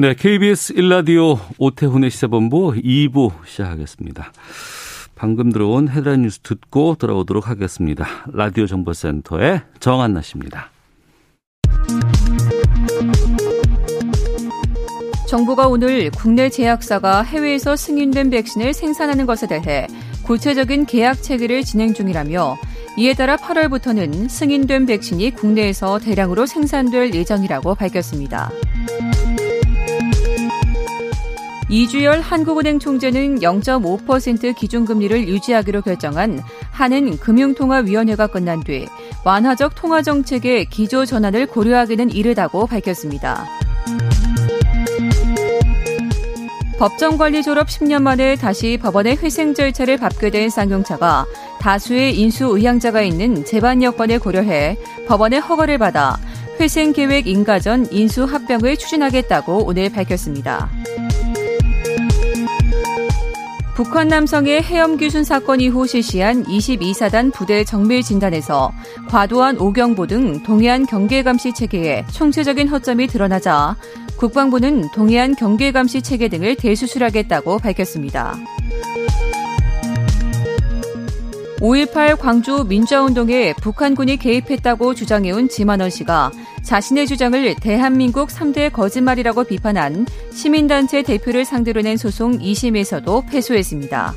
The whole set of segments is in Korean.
네, KBS 1라디오 오태훈의 시사본부 2부 시작하겠습니다. 방금 들어온 헤드라인 뉴스 듣고 돌아오도록 하겠습니다. 라디오 정보센터의 정한나 씨입니다. 정부가 오늘 국내 제약사가 해외에서 승인된 백신을 생산하는 것에 대해 구체적인 계약 체계를 진행 중이라며 이에 따라 8월부터는 승인된 백신이 국내에서 대량으로 생산될 예정이라고 밝혔습니다. 이주열 한국은행 총재는 0.5% 기준금리를 유지하기로 결정한 한은 금융통화위원회가 끝난 뒤 완화적 통화정책의 기조 전환을 고려하기는 이르다고 밝혔습니다. 법정관리 졸업 10년 만에 다시 법원의 회생 절차를 밟게 된 쌍용차가 다수의 인수 의향자가 있는 재반 여건을 고려해 법원의 허가를 받아 회생 계획 인가 전 인수 합병을 추진하겠다고 오늘 밝혔습니다. 북한 남성의 해엄 귀순 사건 이후 실시한 22사단 부대 정밀 진단에서 과도한 오경보 등 동해안 경계 감시 체계에 총체적인 허점이 드러나자 국방부는 동해안 경계 감시 체계 등을 대수술하겠다고 밝혔습니다. 5.18 광주 민주화운동에 북한군이 개입했다고 주장해온 지만원 씨가 자신의 주장을 대한민국 3대 거짓말이라고 비판한 시민단체 대표를 상대로 낸 소송 2심에서도 패소했습니다.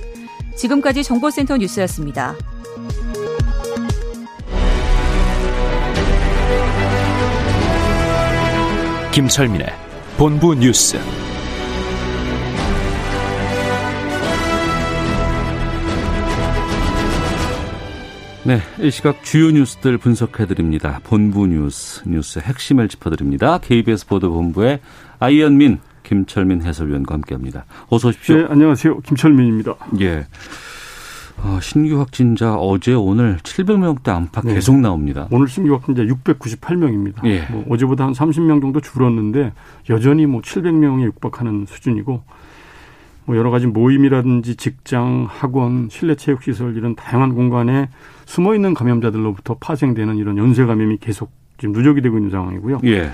지금까지 정보센터 뉴스였습니다. 김철민의 본부 뉴스. 네, 이 시각 주요 뉴스들 분석해 드립니다. 본부 뉴스, 뉴스 핵심을 짚어 드립니다. KBS 보도본부의 아이언민, 김철민 해설위원과 함께합니다. 어서 오십시오. 네, 안녕하세요. 김철민입니다. 예. 어, 신규 확진자 어제 오늘 700명대 안팎 네. 계속 나옵니다. 오늘 신규 확진자 698명입니다. 예. 뭐 어제보다 한 30명 정도 줄었는데 여전히 뭐 700명에 육박하는 수준이고 뭐 여러 가지 모임이라든지 직장, 학원, 실내 체육 시설 이런 다양한 공간에 숨어 있는 감염자들로부터 파생되는 이런 연쇄 감염이 계속 지금 누적이 되고 있는 상황이고요. 예.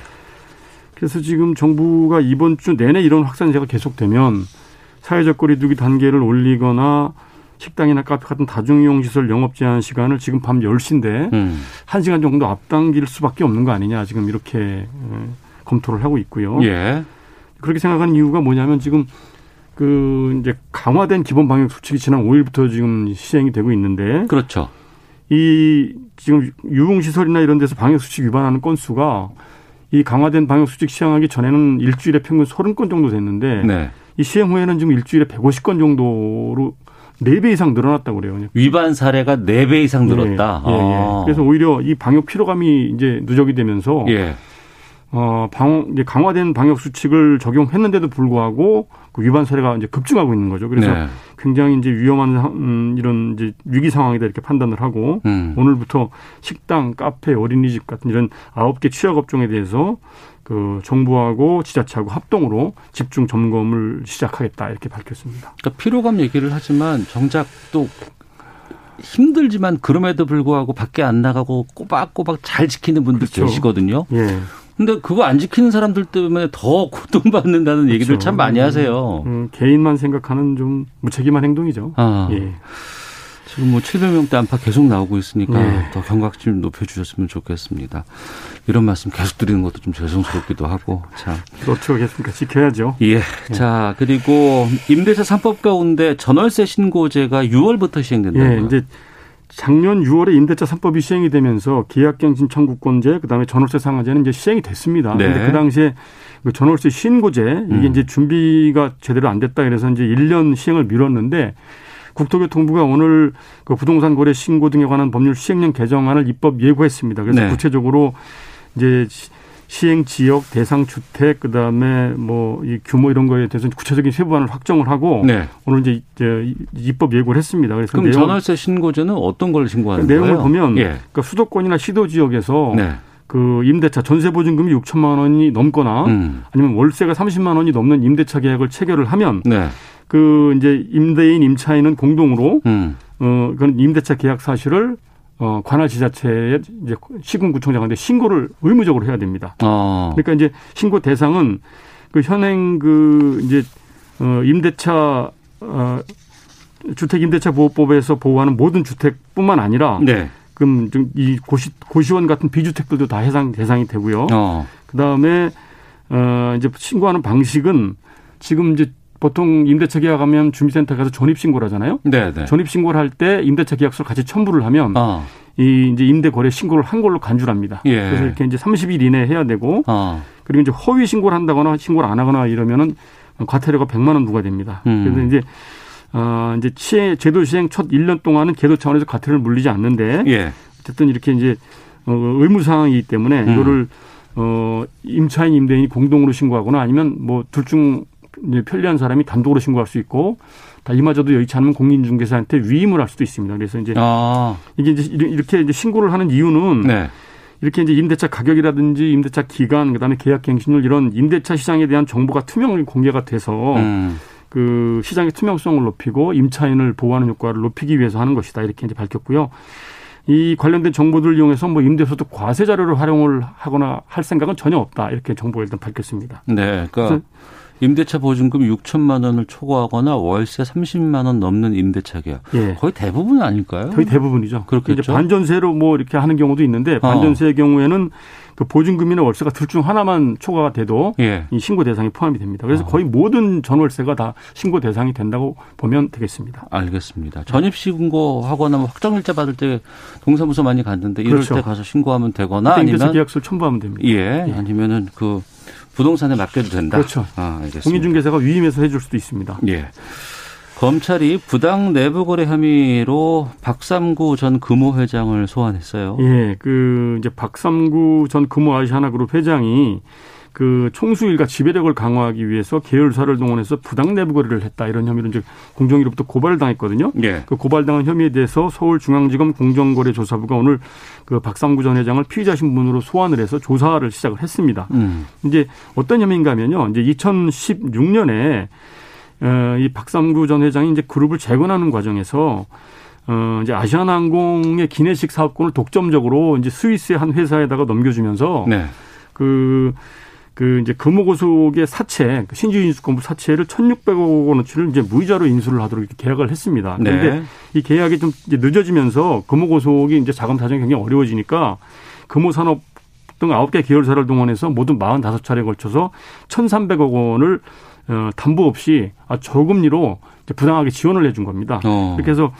그래서 지금 정부가 이번 주 내내 이런 확산세가 계속되면 사회적 거리두기 단계를 올리거나 식당이나 카페 같은 다중이용 시설 영업 제한 시간을 지금 밤 10시인데 음. 1시간 정도 앞당길 수밖에 없는 거 아니냐 지금 이렇게 검토를 하고 있고요. 예. 그렇게 생각하는 이유가 뭐냐면 지금 그 이제 강화된 기본 방역 수칙이 지난 5일부터 지금 시행이 되고 있는데 그렇죠. 이 지금 유흥 시설이나 이런 데서 방역 수칙 위반하는 건수가 이 강화된 방역 수칙 시행하기 전에는 일주일에 평균 30건 정도 됐는데 네. 이 시행 후에는 지금 일주일에 150건 정도로 4배 이상 늘어났다고 그래요. 위반 사례가 4배 이상 늘었다. 예, 예, 예. 아. 그래서 오히려 이 방역 피로감이 이제 누적이 되면서 예. 어, 방, 이제 강화된 방역 수칙을 적용했는데도 불구하고 그 위반 사례가 이제 급증하고 있는 거죠. 그래서 네. 굉장히 이제 위험한 음, 이런 이제 위기 상황이다 이렇게 판단을 하고 음. 오늘부터 식당, 카페, 어린이집 같은 이런 아홉 개 취약 업종에 대해서 그 정부하고 지자체하고 합동으로 집중 점검을 시작하겠다 이렇게 밝혔습니다. 그러니까 피로감 얘기를 하지만 정작 또 힘들지만 그럼에도 불구하고 밖에 안 나가고 꼬박꼬박 잘 지키는 분들 그렇죠. 계시거든요. 예. 근데 그거 안 지키는 사람들 때문에 더 고통받는다는 얘기들 그렇죠. 참 많이 하세요. 음, 개인만 생각하는 좀 무책임한 행동이죠. 아. 예. 지금 뭐 700명대 안팎 계속 나오고 있으니까 네. 더 경각 좀 높여주셨으면 좋겠습니다. 이런 말씀 계속 드리는 것도 좀 죄송스럽기도 하고 참. 그렇죠. 그렇습니까? 지켜야죠. 예. 자 그리고 임대차 3법 가운데 전월세 신고제가 6월부터 시행된다고요. 예, 이제 작년 6월에 임대차 3법이 시행이 되면서 계약갱신 청구권제, 그다음에 전월세 상한제는 이제 시행이 됐습니다. 네. 근데 그 당시에 그 전월세 신고제 이게 음. 이제 준비가 제대로 안 됐다 그래서 이제 1년 시행을 미뤘는데 국토교통부가 오늘 그 부동산 거래 신고 등에 관한 법률 시행령 개정안을 입법 예고했습니다. 그래서 네. 구체적으로 이제 시행 지역, 대상 주택, 그 다음에 뭐 이 규모 이런 거에 대해서 구체적인 세부안을 확정을 하고 네. 오늘 이제 이제 입법 예고를 했습니다. 그래서 그럼 내용, 전월세 신고제는 어떤 걸 신고하는 내용을 거예요? 보면 예. 그러니까 수도권이나 시도 지역에서 네. 그 임대차 전세 보증금이 6천만 원이 넘거나 음. 아니면 월세가 30만 원이 넘는 임대차 계약을 체결을 하면 네. 그 이제 임대인 임차인은 공동으로 음. 어 그런 임대차 계약 사실을 어 관할 지자체에 이제 시군구청장한테 신고를 의무적으로 해야 됩니다. 어. 그러니까 이제 신고 대상은 그 현행 그 이제 어 임대차 어 주택 임대차 보호법에서 보호하는 모든 주택뿐만 아니라 네. 그럼 좀이 고시 고시원 같은 비주택들도 다 해당 대상이 되고요. 어. 그다음에 어 이제 신고하는 방식은 지금 이제 보통 임대차 계약하면 주민센터 가서 전입 신고를 하잖아요. 네, 네. 전입 신고를 할 때 임대차 계약서를 같이 첨부를 하면 어. 이 이제 임대 거래 신고를 한 걸로 간주합니다. 예. 그래서 이렇게 이제 30일 이내에 해야 되고 어. 그리고 이제 허위 신고를 한다거나 신고를 안 하거나 이러면은 과태료가 100만 원 부과됩니다. 음. 그래서 이제 어 이제 시행 제도 시행 첫 1년 동안은 계도 차원에서 과태료를 물리지 않는데 예. 어쨌든 이렇게 이제 어 의무 사항이기 때문에 음. 이거를 어 임차인 임대인이 공동으로 신고하거나 아니면 뭐 둘 중 편리한 사람이 단독으로 신고할 수 있고 다 이마저도 여의치 않으면 공인중개사한테 위임을 할 수도 있습니다. 그래서 이제 아. 이게 이제 이렇게 이제 신고를 하는 이유는 네. 이렇게 이제 임대차 가격이라든지 임대차 기간 그다음에 계약 갱신율 이런 임대차 시장에 대한 정보가 투명하게 공개가 돼서 음. 그 시장의 투명성을 높이고 임차인을 보호하는 효과를 높이기 위해서 하는 것이다 이렇게 이제 밝혔고요. 이 관련된 정보들을 이용해서 뭐 임대소득 과세 자료를 활용을 하거나 할 생각은 전혀 없다 이렇게 정보를 일단 밝혔습니다. 네. 그러니까 임대차 보증금 6천만 원을 초과하거나 월세 30만 원 넘는 임대차 계약. 예. 거의 대부분 아닐까요? 거의 대부분이죠. 그렇겠죠. 이제 반전세로 뭐 이렇게 하는 경우도 있는데 반전세의 경우에는 그 보증금이나 월세가 둘 중 하나만 초과가 돼도 예. 이 신고 대상이 포함이 됩니다. 그래서 어. 거의 모든 전월세가 다 신고 대상이 된다고 보면 되겠습니다. 알겠습니다. 전입 신고하거나 뭐 확정일자 받을 때 동사무소 많이 갔는데 이럴 그렇죠. 때 가서 신고하면 되거나 아니면 계약서를 첨부하면 됩니다. 예, 아니면은 그 부동산에 맡겨도 된다. 그렇죠. 아, 알겠습니다. 공인중개사가 위임해서 해줄 수도 있습니다. 예. 검찰이 부당 내부 거래 혐의로 박삼구 전 금호 회장을 소환했어요. 예, 그 이제 박삼구 전 금호 아시아나그룹 회장이 그 총수일과 지배력을 강화하기 위해서 계열사를 동원해서 부당 내부 거래를 했다 이런 혐의로 이제 공정위로부터 고발을 당했거든요. 예. 그 고발당한 혐의에 대해서 서울중앙지검 공정거래조사부가 오늘 그 박삼구 전 회장을 피의자 신분으로 소환을 해서 조사를 시작을 했습니다. 음. 이제 어떤 혐의인가 하면요. 이제 2016년에 어, 이 박삼구 전 회장이 이제 그룹을 재건하는 과정에서 어, 이제 아시아나항공의 기내식 사업권을 독점적으로 이제 스위스의 한 회사에다가 넘겨주면서 네. 그, 그 이제 금호고속의 사채, 그 신주인수권부 사채를 1,600억 원어치를 이제 무이자로 인수를 하도록 이렇게 계약을 했습니다. 그런데 네. 이 계약이 좀 늦어지면서 금호고속이 이제 자금 사정이 굉장히 어려워지니까 금호산업 등 9개 계열사를 동원해서 모두 45차례에 걸쳐서 1,300억 원을 어, 담보 없이 아, 저금리로 이제 부당하게 지원을 해준 겁니다. 어. 이렇게 해서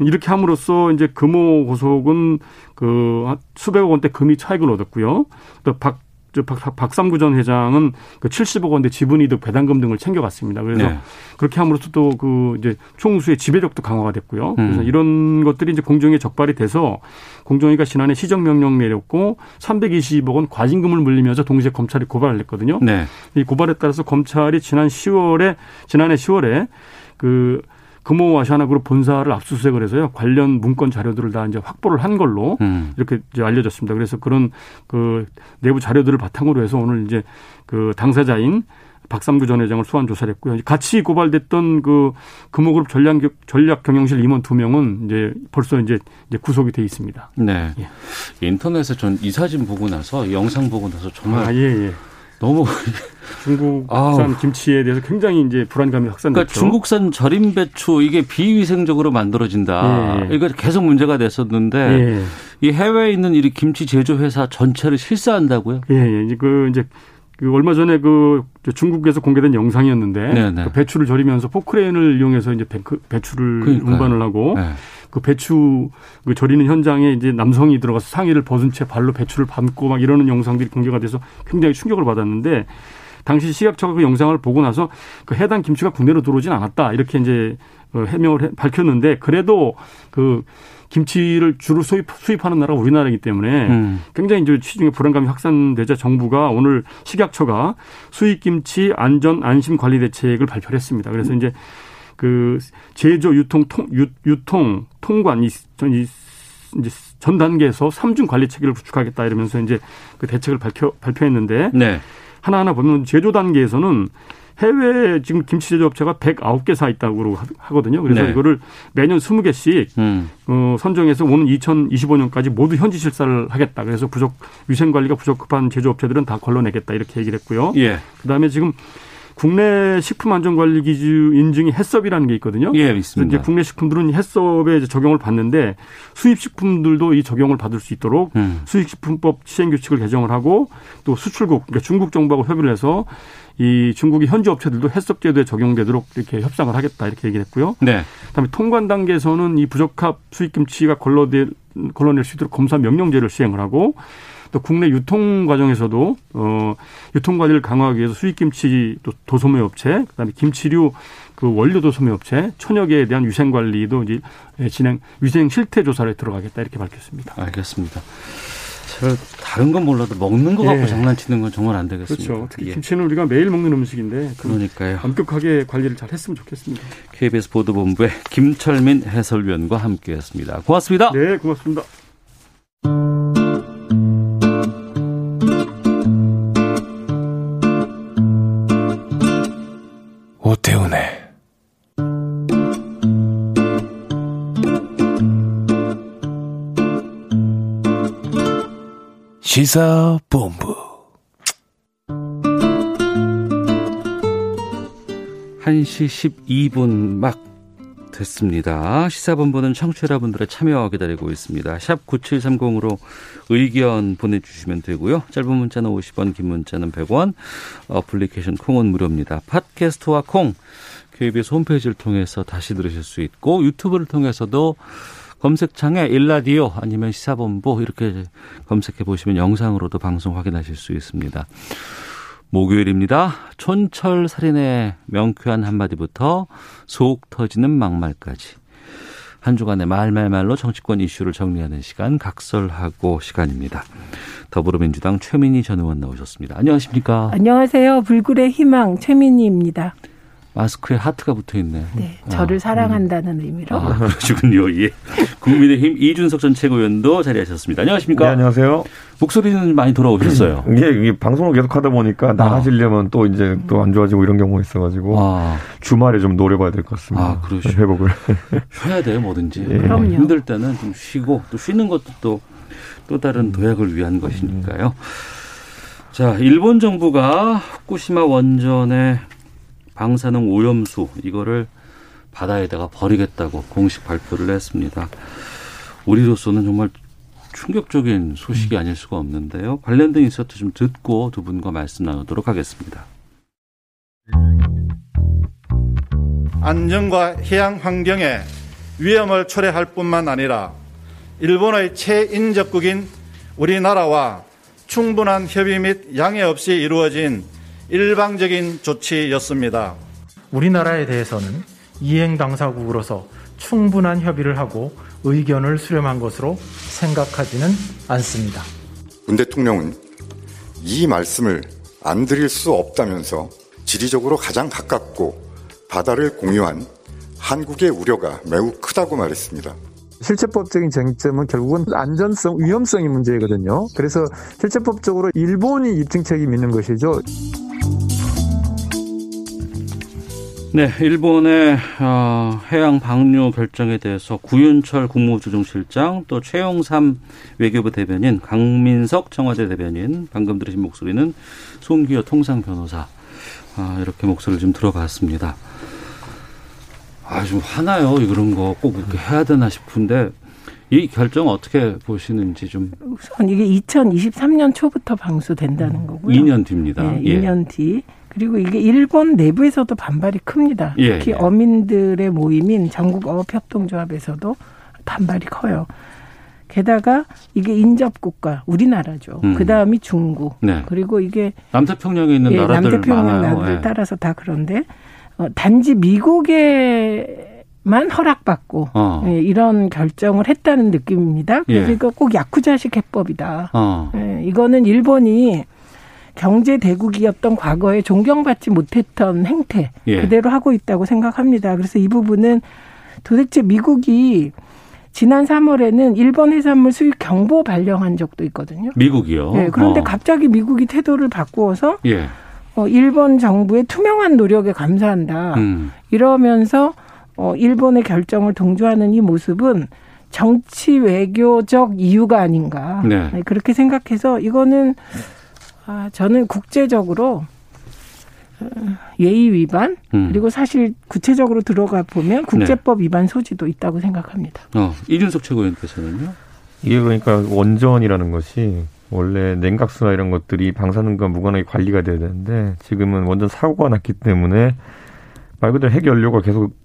이렇게 함으로써 이제 금호 고속은 그 수백억 원대 금이 차익을 얻었고요. 또 박, 저 박, 박삼구 전 회장은 그 70억 원대 지분이득 배당금 등을 챙겨갔습니다. 그래서 네. 그렇게 함으로써 또 그 이제 총수의 지배력도 강화가 됐고요. 그래서 음. 이런 것들이 이제 공정위에 적발이 돼서 공정위가 지난해 시정명령 내렸고 320억 원 과징금을 물리면서 동시에 검찰이 고발을 했거든요. 네. 이 고발에 따라서 검찰이 지난 10월에 지난해 10월에 그 금호 아시아나그룹 본사를 압수수색을 해서요 관련 문건 자료들을 다 이제 확보를 한 걸로 음. 이렇게 이제 알려졌습니다. 그래서 그런 그 내부 자료들을 바탕으로 해서 오늘 이제 그 당사자인 박삼구 전 회장을 소환 조사를 했고요. 같이 고발됐던 그 금호그룹 전략 전략 경영실 임원 두 명은 이제 벌써 이제 이제 구속이 돼 있습니다. 네. 예. 인터넷에 전 이 사진 보고 나서 영상 보고 나서 정말 아, 예, 예. 너무 중국산. 김치에 대해서 굉장히 이제 불안감이 확산됐죠. 그러니까 중국산 절임 배추 이게 비위생적으로 만들어진다. 예, 예. 이거 계속 문제가 됐었는데 예. 이 해외에 있는 이 김치 제조 회사 전체를 실사한다고요? 예, 예. 이제 그 이제 그 얼마 전에 그 중국에서 공개된 영상이었는데 네네. 그 배추를 절이면서 포크레인을 이용해서 이제 배, 그 배추를 그러니까요. 운반을 하고 네. 그 배추 그 절이는 현장에 이제 남성이 들어가서 상의를 벗은 채 발로 배추를 밟고 막 이러는 영상들이 공개가 돼서 굉장히 충격을 받았는데 당시 시각처가 그 영상을 보고 나서 그 해당 김치가 국내로 들어오진 않았다 이렇게 이제 어, 해명을 해- 밝혔는데 그래도 그 김치를 주로 수입, 수입하는 나라가 우리나라이기 때문에 음. 굉장히 이제 시중에 불안감이 확산되자 정부가 오늘 식약처가 수입 김치 안전 안심 관리 대책을 발표를 했습니다. 그래서 이제 그 제조 유통 통 유, 유통 통관 이, 전- 이 이제 전 단계에서 삼중 관리 체계를 구축하겠다 이러면서 이제 그 대책을 발표 발표했는데 네. 하나하나 보면 제조 단계에서는 해외 지금 김치 제조 업체가 109개사 있다고 하- 하거든요. 그래서 네. 이거를 매년 20개씩 음. 어, 선정해서 오는 2025년까지 모두 현지 실사를 하겠다. 그래서 부족 위생 관리가 부족한 제조 업체들은 다 걸러내겠다 이렇게 얘기를 했고요. 예. 그다음에 지금 국내 식품안전관리 기준 인증이 해썹이라는 게 있거든요. 예, 있습니다. 이제 국내 식품들은 이제 적용을 받는데 수입 식품들도 이 적용을 받을 수 있도록 음. 수입식품법 시행 규칙을 개정을 하고 또 수출국 그러니까 중국 정부하고 협의를 해서 이 중국의 현지 업체들도 해썹 제도에 적용되도록 이렇게 협상을 하겠다 이렇게 얘기를 했고요. 네. 그다음에 통관 단계에서는 이 부적합 수입 김치가 걸러낼 걸러낼 수 있도록 검사 명령제를 시행을 하고 또 국내 유통 과정에서도 어 유통 관리를 강화하기 위해서 수입 김치 또 도소매 업체 그다음에 김치류 그 원료 도소매 업체 천여 개에 대한 위생 관리도 이제 진행 위생 실태 조사를 들어가겠다 이렇게 밝혔습니다. 알겠습니다. 제가 다른 건 몰라도 먹는 거 갖고 예. 장난치는 건 정말 안 되겠습니다. 그렇죠. 특히 예. 김치는 우리가 매일 먹는 음식인데 그 그러니까요. 엄격하게 관리를 잘 했으면 좋겠습니다. KBS 보도본부의 김철민 해설위원과 함께했습니다. 고맙습니다. 네, 고맙습니다. 오태훈의 시사본부. 1시 12분 막 됐습니다. 시사본부는 청취자분들의 참여와 기다리고 있습니다. 샵 9730으로 의견 보내주시면 되고요. 짧은 문자는 50원, 긴 문자는 100원, 어플리케이션 콩은 무료입니다. 팟캐스트와 콩, KBS 홈페이지를 통해서 다시 들으실 수 있고 유튜브를 통해서도 검색창에 일라디오 아니면 시사본부 이렇게 검색해 보시면 영상으로도 방송 확인하실 수 있습니다. 목요일입니다. 촌철 살인의 명쾌한 한마디부터 속 터지는 막말까지. 한 주간의 말말말로 정치권 이슈를 정리하는 시간 각설하고 시간입니다. 더불어민주당 최민희 전 의원 나오셨습니다. 안녕하십니까? 안녕하세요. 불굴의 희망 최민희입니다. 마스크에 하트가 붙어 있네. 네, 저를 아, 사랑한다는 의미로. 아, 그러시군요. 예. 국민의힘 이준석 전 최고위원도 자리하셨습니다. 안녕하십니까? 네, 안녕하세요. 목소리는 많이 돌아오셨어요. 이게, 이게 방송을 계속 하다 보니까 나가시려면 또 이제 또 안 좋아지고 이런 경우가 있어가지고 아, 주말에 좀 노려봐야 될 것 같습니다. 아, 그러시군요. 회복을. 쉬어야 돼요, 뭐든지. 예. 그럼요. 힘들 때는 좀 쉬고 또 쉬는 것도 또, 또 다른 도약을 위한 것이니까요. 자, 일본 정부가 후쿠시마 원전의 방사능 오염수 이거를 바다에다가 버리겠다고 공식 발표를 했습니다. 우리로서는 정말 충격적인 소식이 아닐 수가 없는데요. 관련된 인서트 좀 듣고 두 분과 말씀 나누도록 하겠습니다. 안전과 해양 환경에 위험을 초래할 뿐만 아니라 일본의 최인접국인 우리나라와 충분한 협의 및 양해 없이 이루어진 일방적인 조치였습니다. 우리나라에 대해서는 이행 당사국으로서 충분한 협의를 하고 의견을 수렴한 것으로 생각하지는 않습니다. 문 대통령은 이 말씀을 안 드릴 수 없다면서 지리적으로 가장 가깝고 바다를 공유한 한국의 우려가 매우 크다고 말했습니다. 실체법적인 쟁점은 결국은 안전성, 위험성이 문제거든요. 그래서 실체법적으로 일본이 입증 책임이 있는 것이죠. 네, 일본의 어, 해양 방류 결정에 대해서 구윤철 국무조정실장 또 최영삼 외교부 대변인 강민석 청와대 대변인 방금 들으신 목소리는 송기호 통상 변호사 아, 이렇게 목소리를 좀 들어봤습니다. 아, 좀 화나요. 이런 거 꼭 이렇게 해야 되나 싶은데 이 결정 어떻게 보시는지 좀 우선 이게 2023년 초부터 방수된다는 거고요. 2년 뒤입니다. 네, 예. 2년 뒤. 그리고 이게 일본 내부에서도 반발이 큽니다. 예, 특히 예. 어민들의 모임인 전국 어업협동조합에서도 반발이 커요. 게다가 이게 인접국가 우리나라죠. 음. 그 다음이 중국. 네. 그리고 이게 남태평양에 있는 예, 나라들 남태평양 많아요. 나라들 예. 따라서 다 그런데 어, 단지 미국의 만 허락받고 어. 예, 이런 결정을 했다는 느낌입니다. 예. 그래서 이거 꼭 야쿠자식 해법이다. 어. 예, 이거는 일본이 경제 대국이었던 과거에 존경받지 못했던 행태 예. 그대로 하고 있다고 생각합니다. 그래서 이 부분은 도대체 미국이 지난 3월에는 일본 해산물 수입 경보 발령한 적도 있거든요. 미국이요. 예, 그런데 어. 갑자기 미국이 태도를 바꾸어서 예. 어, 일본 정부의 투명한 노력에 감사한다. 음. 이러면서 어, 일본의 결정을 동조하는 이 모습은 정치 외교적 이유가 아닌가. 네. 네, 그렇게 생각해서 이거는 아, 저는 국제적으로 어, 예의 위반 음. 그리고 사실 구체적으로 들어가 보면 국제법 위반 소지도 있다고 생각합니다. 어. 이준석 최고위원께서는요. 이게 그러니까 원전이라는 것이 원래 냉각수나 이런 것들이 방사능과 무관하게 관리가 돼야 되는데 지금은 원전 사고가 났기 때문에 말 그대로 핵 연료가 계속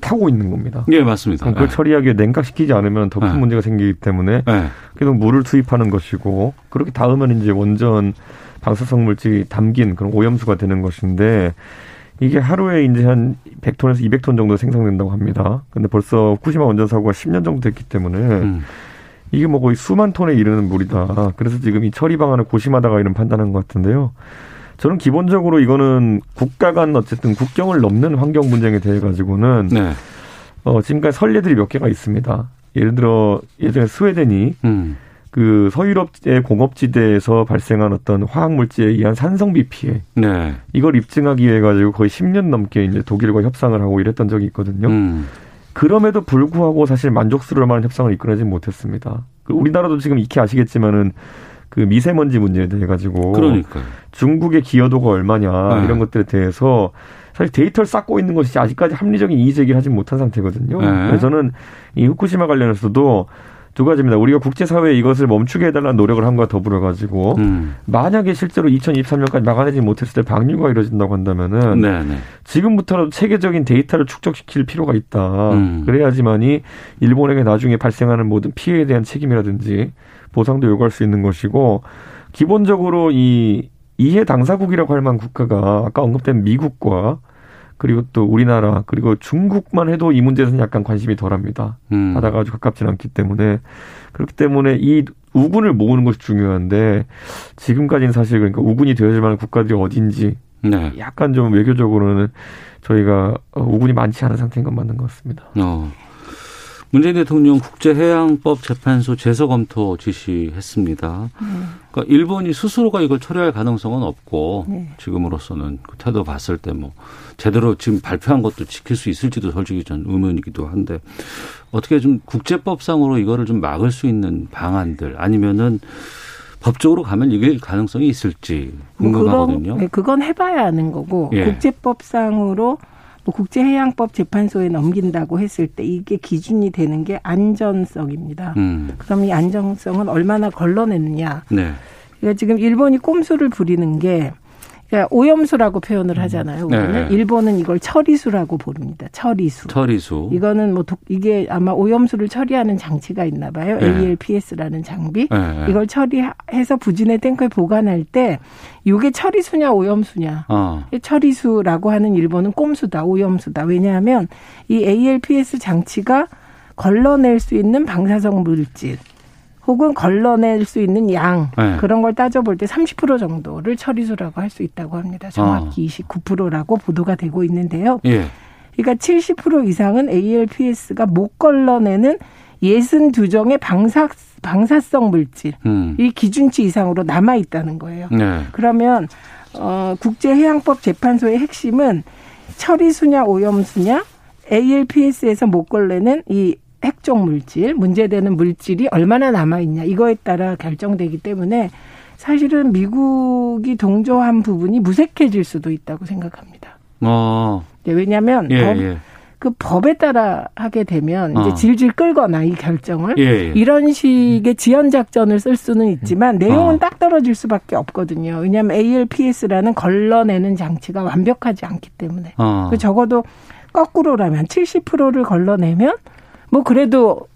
타고 있는 겁니다. 예, 맞습니다. 그걸 예. 처리하기에 냉각시키지 않으면 더큰 네. 문제가 생기기 때문에 예. 계속 물을 투입하는 것이고 그렇게 닿으면 이제 원전 방사성 물질이 담긴 그런 오염수가 되는 것인데 이게 하루에 이제 한 100톤에서 200톤 정도 생성된다고 합니다. 근데 벌써 후쿠시마 원전 사고가 10년 정도 됐기 때문에 음. 이게 뭐 거의 수만 톤에 이르는 물이다. 그래서 지금 이 처리 방안을 고심하다가 이런 판단한 것 같은데요. 저는 기본적으로 이거는 국가 간 어쨌든 국경을 넘는 환경 분쟁에 대해 가지고는 네. 어, 지금까지 선례들이 몇 개가 있습니다. 예를 들어 예전에 스웨덴이 음. 그 서유럽의 공업지대에서 발생한 어떤 화학 물질에 의한 산성비 피해 네. 이걸 입증하기 위해 가지고 거의 10년 넘게 이제 독일과 협상을 하고 이랬던 적이 있거든요. 음. 그럼에도 불구하고 사실 만족스러울 만한 협상을 이끌어내지 못했습니다. 그 우리나라도 지금 익히 아시겠지만은 그 미세먼지 문제에 대해 가지고 그러니까요. 중국의 기여도가 얼마냐 네. 이런 것들에 대해서 사실 데이터를 쌓고 있는 것이 아직까지 합리적인 이의 제기를 하지 못한 상태거든요. 네. 그래서 저는 이 후쿠시마 관련해서도 두 가지입니다. 우리가 국제사회에 이것을 멈추게 해달라는 노력을 한과 더불어 가지고 음. 만약에 실제로 2023년까지 막아내지 못했을 때 방류가 이루어진다고 한다면은 네, 네. 지금부터라도 체계적인 데이터를 축적시킬 필요가 있다. 음. 그래야지만이 일본에게 나중에 발생하는 모든 피해에 대한 책임이라든지 보상도 요구할 수 있는 것이고 기본적으로 이 이해 당사국이라고 할 만한 국가가 아까 언급된 미국과 그리고 또 우리나라 그리고 중국만 해도 이 문제에서는 약간 관심이 덜합니다. 음. 바다가 아주 가깝지는 않기 때문에 그렇기 때문에 이 우군을 모으는 것이 중요한데 지금까지는 사실 그러니까 우군이 되어질 만한 국가들이 어딘지 네. 약간 좀 외교적으로는 저희가 어, 우군이 많지 않은 상태인 건 맞는 것 같습니다. 어. 문재인 대통령 국제해양법 재판소 재서 검토 지시했습니다. 그러니까 일본이 스스로가 이걸 처리할 가능성은 없고 네. 지금으로서는 그 태도 봤을 때 뭐 제대로 지금 발표한 것도 지킬 수 있을지도 솔직히 전 의문이기도 한데 어떻게 좀 국제법상으로 이거를 좀 막을 수 있는 방안들 아니면은 법적으로 가면 이길 가능성이 있을지 뭐 궁금하거든요. 그건, 네, 그건 해봐야 아는 거고 예. 국제법상으로 뭐 국제해양법 재판소에 넘긴다고 했을 때 이게 기준이 되는 게 안전성입니다. 음. 그럼 이 안정성은 얼마나 걸러냈느냐. 네. 그러니까 지금 일본이 꼼수를 부리는 게 그러니까 오염수라고 표현을 하잖아요. 우리는 네. 일본은 이걸 처리수라고 부릅니다. 처리수. 처리수. 이거는 뭐 독, 이게 아마 오염수를 처리하는 장치가 있나 봐요. 네. ALPS라는 장비. 네. 이걸 처리해서 부진의 탱크에 보관할 때 이게 처리수냐 오염수냐. 어. 처리수라고 하는 일본은 꼼수다, 오염수다. 왜냐하면 이 ALPS 장치가 걸러낼 수 있는 방사성 물질 혹은 걸러낼 수 있는 양 네. 그런 걸 따져볼 때 30% 정도를 처리수라고 할 수 있다고 합니다. 정확히 29%라고 보도가 되고 있는데요. 예. 그러니까 70% 이상은 ALPS가 못 걸러내는 62종의 방사, 방사성 물질, 음. 이 기준치 이상으로 남아 있다는 거예요. 네. 그러면 어, 국제해양법 재판소의 핵심은 처리 수냐 오염 수냐 ALPS에서 못 걸레는 이 핵종 물질, 문제되는 물질이 얼마나 남아 있냐 이거에 따라 결정되기 때문에 사실은 미국이 동조한 부분이 무색해질 수도 있다고 생각합니다. 어. 네, 왜냐하면 예, 법, 예. 그 법에 따라 하게 되면 이제 어. 질질 끌거나 이 결정을 예, 예. 이런 식의 지연 작전을 쓸 수는 있지만 내용은 어. 딱 떨어질 수밖에 없거든요. 왜냐하면 ALPS라는 걸러내는 장치가 완벽하지 않기 때문에 어. 그 적어도 거꾸로라면 70%를 걸러내면 뭐 그래도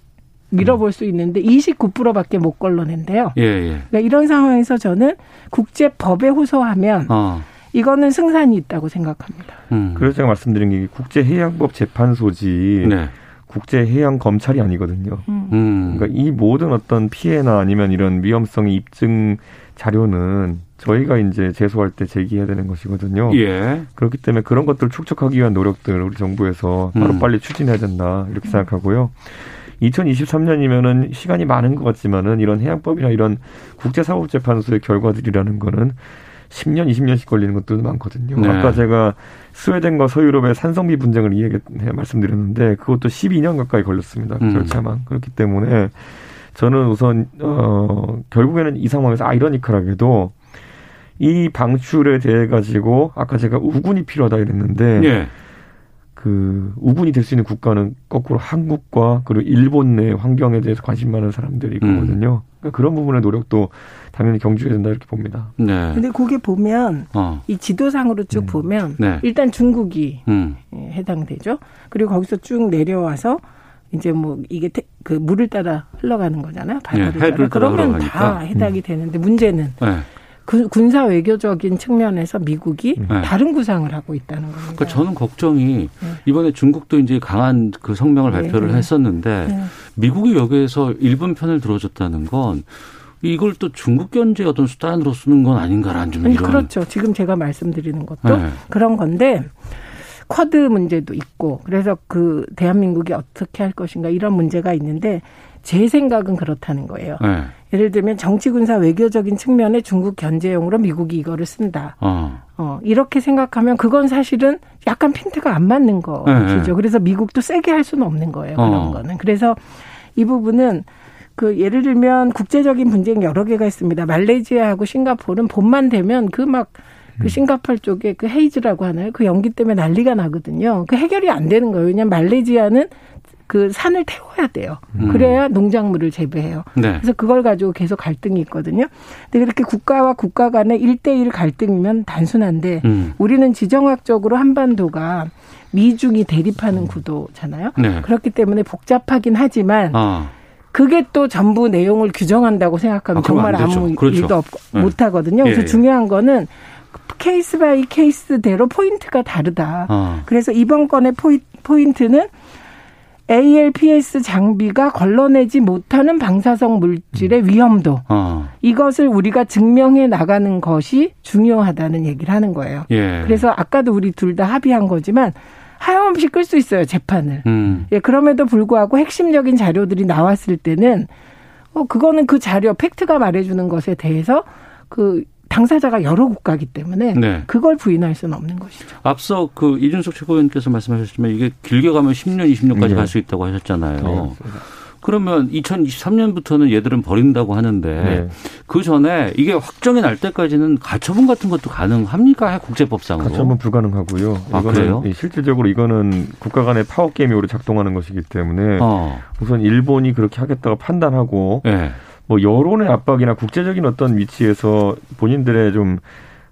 밀어볼 수 있는데 29%밖에 못 걸러낸대요. 예, 예. 그러니까 이런 상황에서 저는 국제법에 호소하면 어. 이거는 승산이 있다고 생각합니다. 음. 그래서 제가 말씀드린 게 국제해양법 재판소지 네. 국제해양 검찰이 아니거든요. 음. 그러니까 이 모든 어떤 피해나 아니면 이런 위험성의 입증 자료는 저희가 이제 제소할 때 제기해야 되는 것이거든요. 예. 그렇기 때문에 그런 것들을 축적하기 위한 노력들 우리 정부에서 바로 음. 빨리 추진해야 된다 이렇게 생각하고요. 2023년이면은 시간이 많은 것 같지만은 이런 해양법이나 이런 국제사법재판소의 결과들이라는 거는 10년, 20년씩 걸리는 것도 많거든요. 네. 아까 제가 스웨덴과 서유럽의 산성비 분쟁을 이야기 말씀드렸는데 그것도 12년 가까이 걸렸습니다. 그 음. 절차만. 그렇기 때문에 저는 우선 어 결국에는 이 상황에서 아이러니컬하게도 이 방출에 대해 가지고 아까 제가 우군이 필요하다 이랬는데 네. 그 우군이 될 수 있는 국가는 거꾸로 한국과 그리고 일본 내 환경에 대해서 관심 많은 사람들이 있거든요. 음. 그러니까 그런 부분의 노력도 당연히 경주해야 된다 이렇게 봅니다. 네. 근데 거기 보면 어. 이 지도상으로 쭉 음. 보면 네. 일단 중국이 음. 예, 해당되죠. 그리고 거기서 쭉 내려와서 이제 뭐 이게 태, 그 물을 따라 흘러가는 거잖아요. 바다를 네, 따라. 그러면 다 해당이 음. 되는데 문제는 네. 그 군사 외교적인 측면에서 미국이 네. 다른 구상을 하고 있다는 겁니다. 그러니까 저는 걱정이 네. 이번에 중국도 이제 강한 그 성명을 네, 발표를 네. 했었는데 네. 미국이 여기에서 일본 편을 들어줬다는 건 이걸 또 중국 견제 어떤 수단으로 쓰는 건 아닌가라는 좀 이런. 그렇죠. 지금 제가 말씀드리는 것도 네. 그런 건데 쿼드 문제도 있고 그래서 그 대한민국이 어떻게 할 것인가 이런 문제가 있는데 제 생각은 그렇다는 거예요. 네. 예를 들면 정치 군사 외교적인 측면에 중국 견제용으로 미국이 이거를 쓴다. 어. 어 이렇게 생각하면 그건 사실은 약간 핀트가 안 맞는 거죠. 네. 그래서 미국도 세게 할 수는 없는 거예요. 그런 어. 거는. 그래서 이 부분은 그 예를 들면 국제적인 분쟁 여러 개가 있습니다. 말레이시아하고 싱가포르는 봄만 되면 그막 그그 싱가폴 쪽에 그 헤이즈라고 하나요? 그 연기 때문에 난리가 나거든요. 그 해결이 안 되는 거예요. 왜냐하면 말레이시아는 그 산을 태워야 돼요. 음. 그래야 농작물을 재배해요. 네. 그래서 그걸 가지고 계속 갈등이 있거든요. 근데 그렇게 국가와 국가 간의 일대일 갈등이면 단순한데 음. 우리는 지정학적으로 한반도가 미중이 대립하는 구도잖아요. 네. 그렇기 때문에 복잡하긴 하지만 아. 그게 또 전부 내용을 규정한다고 생각하면 아, 정말 아무 그렇죠. 일도 없, 네. 못 하거든요. 그래서 예, 예. 중요한 거는 case by case대로 포인트가 다르다. 아. 그래서 이번 건의 포이, 포인트는 ALPS 장비가 걸러내지 못하는 방사성 물질의 음. 위험도 어. 이것을 우리가 증명해 나가는 것이 중요하다는 얘기를 하는 거예요. 예. 그래서 아까도 우리 둘 다 합의한 거지만 하염없이 끌 수 있어요 재판을. 음. 예, 그럼에도 불구하고 핵심적인 자료들이 나왔을 때는 어 그거는 그 자료 팩트가 말해주는 것에 대해서 그 당사자가 여러 국가기 때문에 네. 그걸 부인할 수는 없는 것이죠. 앞서 그 이준석 최고위원께서 말씀하셨지만 이게 길게 가면 10년, 20년까지 네. 갈수 있다고 하셨잖아요. 네, 그러면 2023년부터는 얘들은 버린다고 하는데 네. 그 전에 이게 확정이 날 때까지는 가처분 같은 것도 가능합니까 국제법상으로? 가처분 불가능하고요. 아, 이거는 그래요? 실질적으로 이거는 국가 간의 파워 게임이 오래 작동하는 것이기 때문에 어. 우선 일본이 그렇게 하겠다고 판단하고 네. 뭐 여론의 압박이나 국제적인 어떤 위치에서 본인들의 좀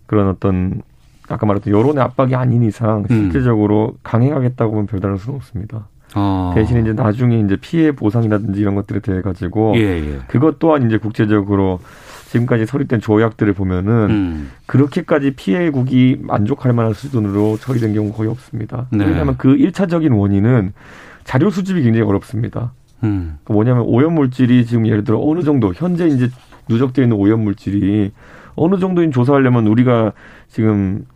그런 어떤 아까 말했던 여론의 압박이 아닌 이상 음. 실질적으로 강행하겠다고 보면 별다를 수는 없습니다. 아. 대신 이제 나중에 이제 피해 보상이라든지 이런 것들에 대해 가지고 예, 예. 그것 또한 이제 국제적으로 지금까지 설립된 조약들을 보면은 음. 그렇게까지 피해국이 만족할 만한 수준으로 처리된 경우 거의 없습니다. 네. 왜냐하면 그 일차적인 원인은 자료 수집이 굉장히 어렵습니다. 음. 그 뭐냐면 오염 물질이 지금 예를 들어 어느 정도 현재 이제 누적되어 있는 오염 물질이 어느 정도인 조사하려면 우리가 지금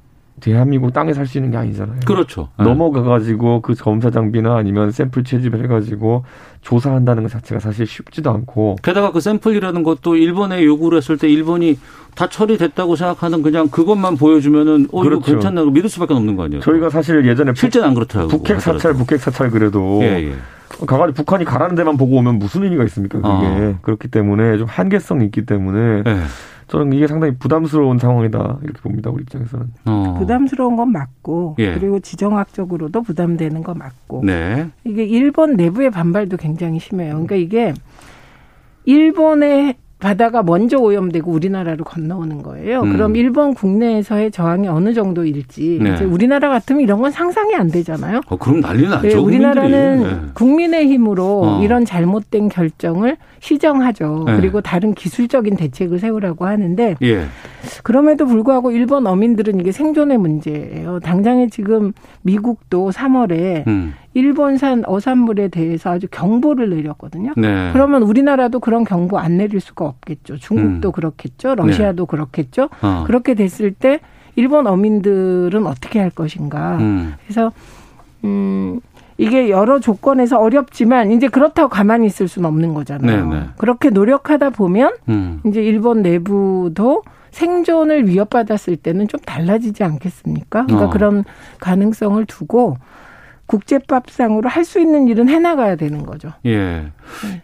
대한민국 땅에 살 수 있는 게 아니잖아요. 그렇죠. 네. 넘어가 가지고 그 검사 장비나 아니면 샘플 채집을 해 가지고 조사한다는 것 자체가 사실 쉽지도 않고. 게다가 그 샘플이라는 것도 일본에 요구를 했을 때 일본이 다 처리됐다고 생각하는 그냥 그것만 보여주면은 어 그렇죠. 이거 괜찮나 믿을 수밖에 없는 거 아니에요. 저희가 사실 예전에 실제는 안 그렇더라고요. 북핵 사찰, 북핵 사찰 그래도 예, 예. 가가지고 북한이 가라는 데만 보고 오면 무슨 의미가 있습니까? 그게 어. 그렇기 때문에 좀 한계성이 있기 때문에 네. 저는 이게 상당히 부담스러운 상황이다 이렇게 봅니다 우리 입장에서는. 어. 부담스러운 건 맞고 예. 그리고 지정학적으로도 부담되는 거 맞고 네. 이게 일본 내부의 반발도 굉장히 심해요. 그러니까 이게 일본의 바다가 먼저 오염되고 우리나라로 건너오는 거예요. 음. 그럼 일본 국내에서의 저항이 어느 정도일지 네. 이제 우리나라 같으면 이런 건 상상이 안 되잖아요. 어, 그럼 난리 나죠. 네, 우리나라는 네. 국민의 힘으로 어. 이런 잘못된 결정을 시정하죠. 네. 그리고 다른 기술적인 대책을 세우라고 하는데 예. 그럼에도 불구하고 일본 어민들은 이게 생존의 문제예요. 당장에 지금 미국도 3월에 음. 일본산 어산물에 대해서 아주 경보를 내렸거든요. 네. 그러면 우리나라도 그런 경보 안 내릴 수가 없겠죠. 중국도 음. 그렇겠죠. 러시아도 네. 그렇겠죠. 어. 그렇게 됐을 때 일본 어민들은 어떻게 할 것인가. 음. 그래서 음 이게 여러 조건에서 어렵지만 이제 그렇다고 가만히 있을 수는 없는 거잖아요. 네네. 네. 그렇게 노력하다 보면 음. 이제 일본 내부도 생존을 위협받았을 때는 좀 달라지지 않겠습니까? 그러니까 어. 그런 가능성을 두고 국제법상으로 할 수 있는 일은 해나가야 되는 거죠. 예. 네.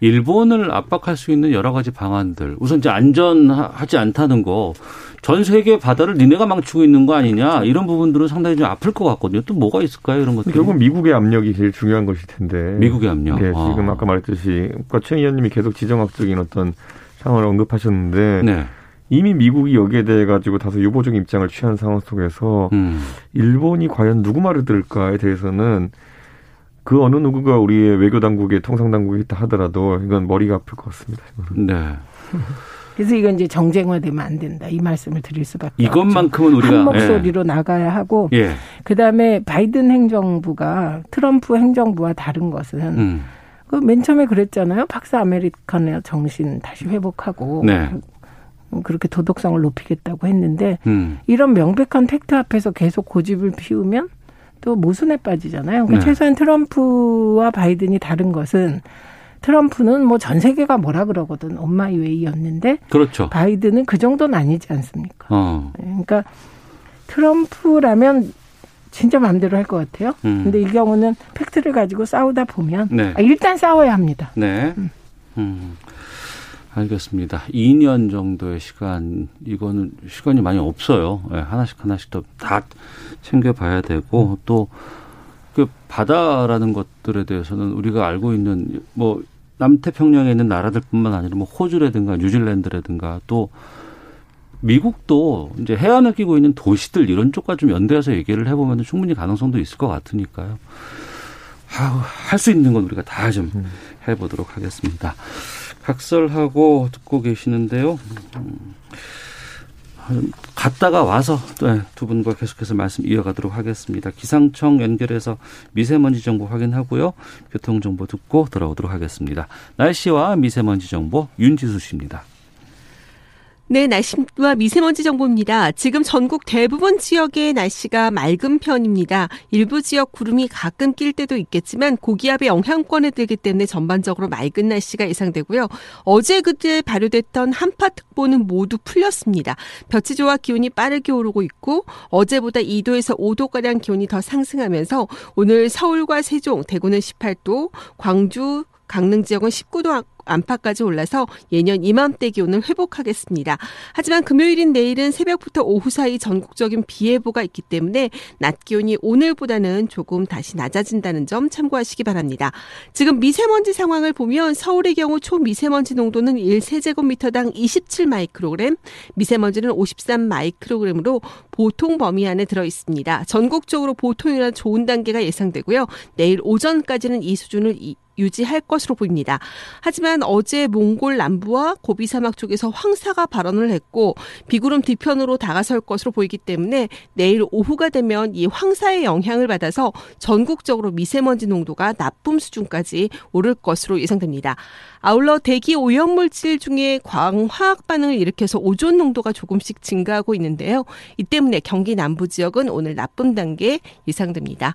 일본을 압박할 수 있는 여러 가지 방안들. 우선 이제 안전하지 않다는 거. 전 세계 바다를 니네가 망치고 있는 거 아니냐. 이런 부분들은 상당히 좀 아플 것 같거든요. 또 뭐가 있을까요? 이런 것들. 결국 미국의 압력이 제일 중요한 것일 텐데. 미국의 압력. 네. 지금 아. 아까 말했듯이 최 의원님이 계속 지정학적인 어떤 상황을 언급하셨는데. 네. 이미 미국이 여기에 대해 가지고 다소 유보적인 입장을 취한 상황 속에서 음. 일본이 과연 누구 말을 들을까에 대해서는 그 어느 누구가 우리의 외교 당국의 통상 당국이 있다 하더라도 이건 머리가 아플 것 같습니다. 이거는. 네. 그래서 이건 이제 정쟁화되면 안 된다 이 말씀을 드릴 수밖에 이것만큼은 우리가 한 목소리로 예. 나가야 하고 예. 그다음에 바이든 행정부가 트럼프 행정부와 다른 것은 음. 그맨 처음에 그랬잖아요. 박스 아메리카노 정신 다시 회복하고 네. 그렇게 도덕성을 높이겠다고 했는데 음. 이런 명백한 팩트 앞에서 계속 고집을 피우면 또 모순에 빠지잖아요. 그러니까 네. 최소한 트럼프와 바이든이 다른 것은 트럼프는 뭐 전 세계가 뭐라 그러거든 엄마이 웨이였는데 그렇죠. 바이든은 그 정도는 아니지 않습니까? 어. 네, 그러니까 트럼프라면 진짜 마음대로 할 것 같아요. 음. 근데 이 경우는 팩트를 가지고 싸우다 보면 네. 아, 일단 싸워야 합니다. 네. 음. 음. 알겠습니다. 2년 정도의 시간, 이거는 시간이 많이 없어요. 네, 하나씩 하나씩 다 챙겨봐야 되고, 또, 그 바다라는 것들에 대해서는 우리가 알고 있는, 뭐, 남태평양에 있는 나라들 뿐만 아니라 뭐 호주라든가 뉴질랜드라든가 또 미국도 이제 해안을 끼고 있는 도시들 이런 쪽과 좀 연대해서 얘기를 해보면 충분히 가능성도 있을 것 같으니까요. 할 수 있는 건 우리가 다 좀 해보도록 하겠습니다. 각설하고 듣고 계시는데요. 음, 갔다가 와서 네, 두 분과 계속해서 말씀 이어가도록 하겠습니다. 기상청 연결해서 미세먼지 정보 확인하고요. 교통 정보 듣고 돌아오도록 하겠습니다. 날씨와 미세먼지 정보 윤지수 씨입니다. 네, 날씨와 미세먼지 정보입니다. 지금 전국 대부분 지역의 날씨가 맑은 편입니다. 일부 지역 구름이 가끔 낄 때도 있겠지만 고기압의 영향권에 들기 때문에 전반적으로 맑은 날씨가 예상되고요. 어제 그때 발효됐던 한파특보는 모두 풀렸습니다. 볕이 좋아 기온이 빠르게 오르고 있고 어제보다 2도에서 5도가량 기온이 더 상승하면서 오늘 서울과 세종, 대구는 18도, 광주, 강릉 지역은 19도 안팎까지 올라서 예년 이맘때 기온을 회복하겠습니다. 하지만 금요일인 내일은 새벽부터 오후 사이 전국적인 비 예보가 있기 때문에 낮 기온이 오늘보다는 조금 다시 낮아진다는 점 참고하시기 바랍니다. 지금 미세먼지 상황을 보면 서울의 경우 초미세먼지 농도는 1세제곱미터당 27 마이크로그램, 미세먼지는 53 마이크로그램으로 보통 범위 안에 들어 있습니다. 전국적으로 보통이나 좋은 단계가 예상되고요. 내일 오전까지는 이 수준을 유지할 것으로 보입니다. 하지만 어제 몽골 남부와 고비 사막 쪽에서 황사가 발언을 했고 비구름 뒤편으로 다가설 것으로 보이기 때문에 내일 오후가 되면 이 황사의 영향을 받아서 전국적으로 미세먼지 농도가 나쁨 수준까지 오를 것으로 예상됩니다. 아울러 대기 오염물질 중에 광화학 반응을 일으켜서 오존 농도가 조금씩 증가하고 있는데요. 이 때문에 경기 남부 지역은 오늘 나쁨 단계 예상됩니다.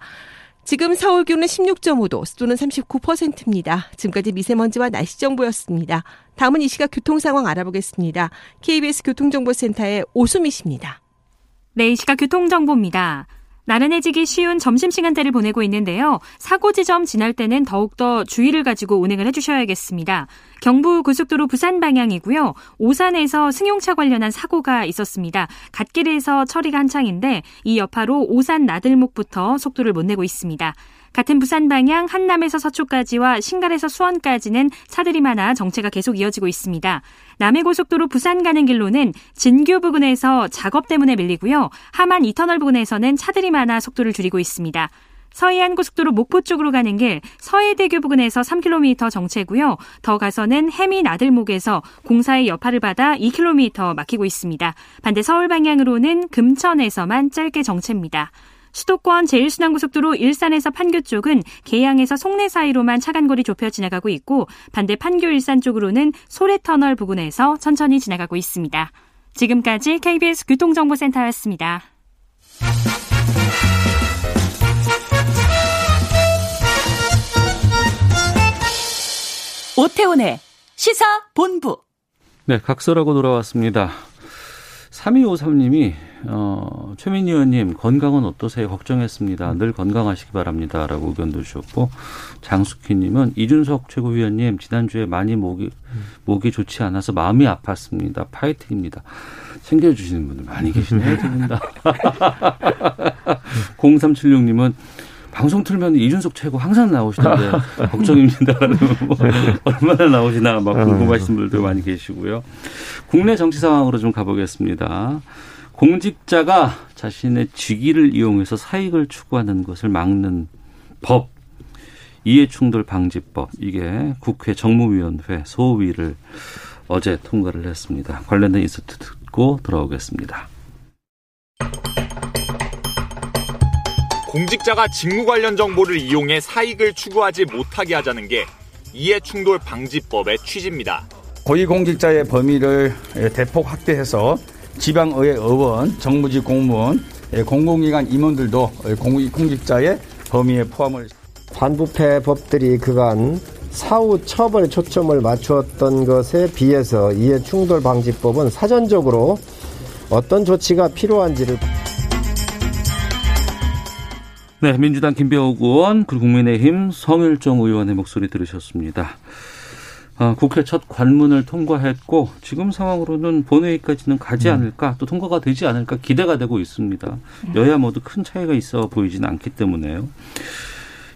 지금 서울 기온은 16.5도, 습도는 39%입니다. 지금까지 미세먼지와 날씨 정보였습니다. 다음은 이 시각 교통 상황 알아보겠습니다. KBS 교통정보센터의 오수미 씨입니다. 네, 이 시각 교통정보입니다. 나른해지기 쉬운 점심시간대를 보내고 있는데요. 사고 지점 지날 때는 더욱더 주의를 가지고 운행을 해주셔야겠습니다. 경부 고속도로 부산 방향이고요. 오산에서 승용차 관련한 사고가 있었습니다. 갓길에서 처리가 한창인데 이 여파로 오산 나들목부터 속도를 못 내고 있습니다. 같은 부산 방향 한남에서 서초까지와 신갈에서 수원까지는 차들이 많아 정체가 계속 이어지고 있습니다. 남해고속도로 부산 가는 길로는 진교 부근에서 작업 때문에 밀리고요. 하만 이터널 부근에서는 차들이 많아 속도를 줄이고 있습니다. 서해안 고속도로 목포 쪽으로 가는 길 서해대교 부근에서 3km 정체고요. 더 가서는 해미 나들목에서 공사의 여파를 받아 2km 막히고 있습니다. 반대 서울 방향으로는 금천에서만 짧게 정체입니다. 수도권 제1순환고속도로 일산에서 판교 쪽은 계양에서 송내 사이로만 차간거리 좁혀 지나가고 있고 반대 판교 일산 쪽으로는 소래터널 부근에서 천천히 지나가고 있습니다. 지금까지 KBS 교통정보센터였습니다. 오태훈의 시사 본부. 네, 각설하고 돌아왔습니다. 3253님이 어, 최민희 의원님 건강은 어떠세요? 걱정했습니다. 늘 건강하시기 바랍니다라고 의견도 주셨고 장숙희님은 이준석 최고위원님 지난주에 많이 목이 목이 좋지 않아서 마음이 아팠습니다. 파이팅입니다. 챙겨주시는 분들 많이 계시네요. 됩니다. 0376님은 방송 틀면 이준석 최고 항상 나오시던데 걱정입니다라는 뭐 얼마나 나오시나 막 궁금하신 분들도 많이 계시고요. 국내 정치 상황으로 좀 가보겠습니다. 공직자가 자신의 직위를 이용해서 사익을 추구하는 것을 막는 법, 이해충돌 방지법, 이게 국회 정무위원회 소위를 어제 통과를 했습니다. 관련된 인서트 듣고 들어오겠습니다. 공직자가 직무 관련 정보를 이용해 사익을 추구하지 못하게 하자는 게 이해충돌 방지법의 취지입니다. 고위공직자의 범위를 대폭 확대해서 지방의회 의원, 정무직 공무원, 공공기관 임원들도 공직자의 범위에 포함을 반부패 법들이 그간 사후 처벌 초점을 맞추었던 것에 비해서 이해 충돌 방지법은 사전적으로 어떤 조치가 필요한지를 네, 민주당 김병욱 의원 그리고 국민의힘 성일정 의원의 목소리 들으셨습니다. 아, 국회 첫 관문을 통과했고 지금 상황으로는 본회의까지는 가지 않을까 또 통과가 되지 않을까 기대가 되고 있습니다. 여야 모두 큰 차이가 있어 보이지는 않기 때문에요.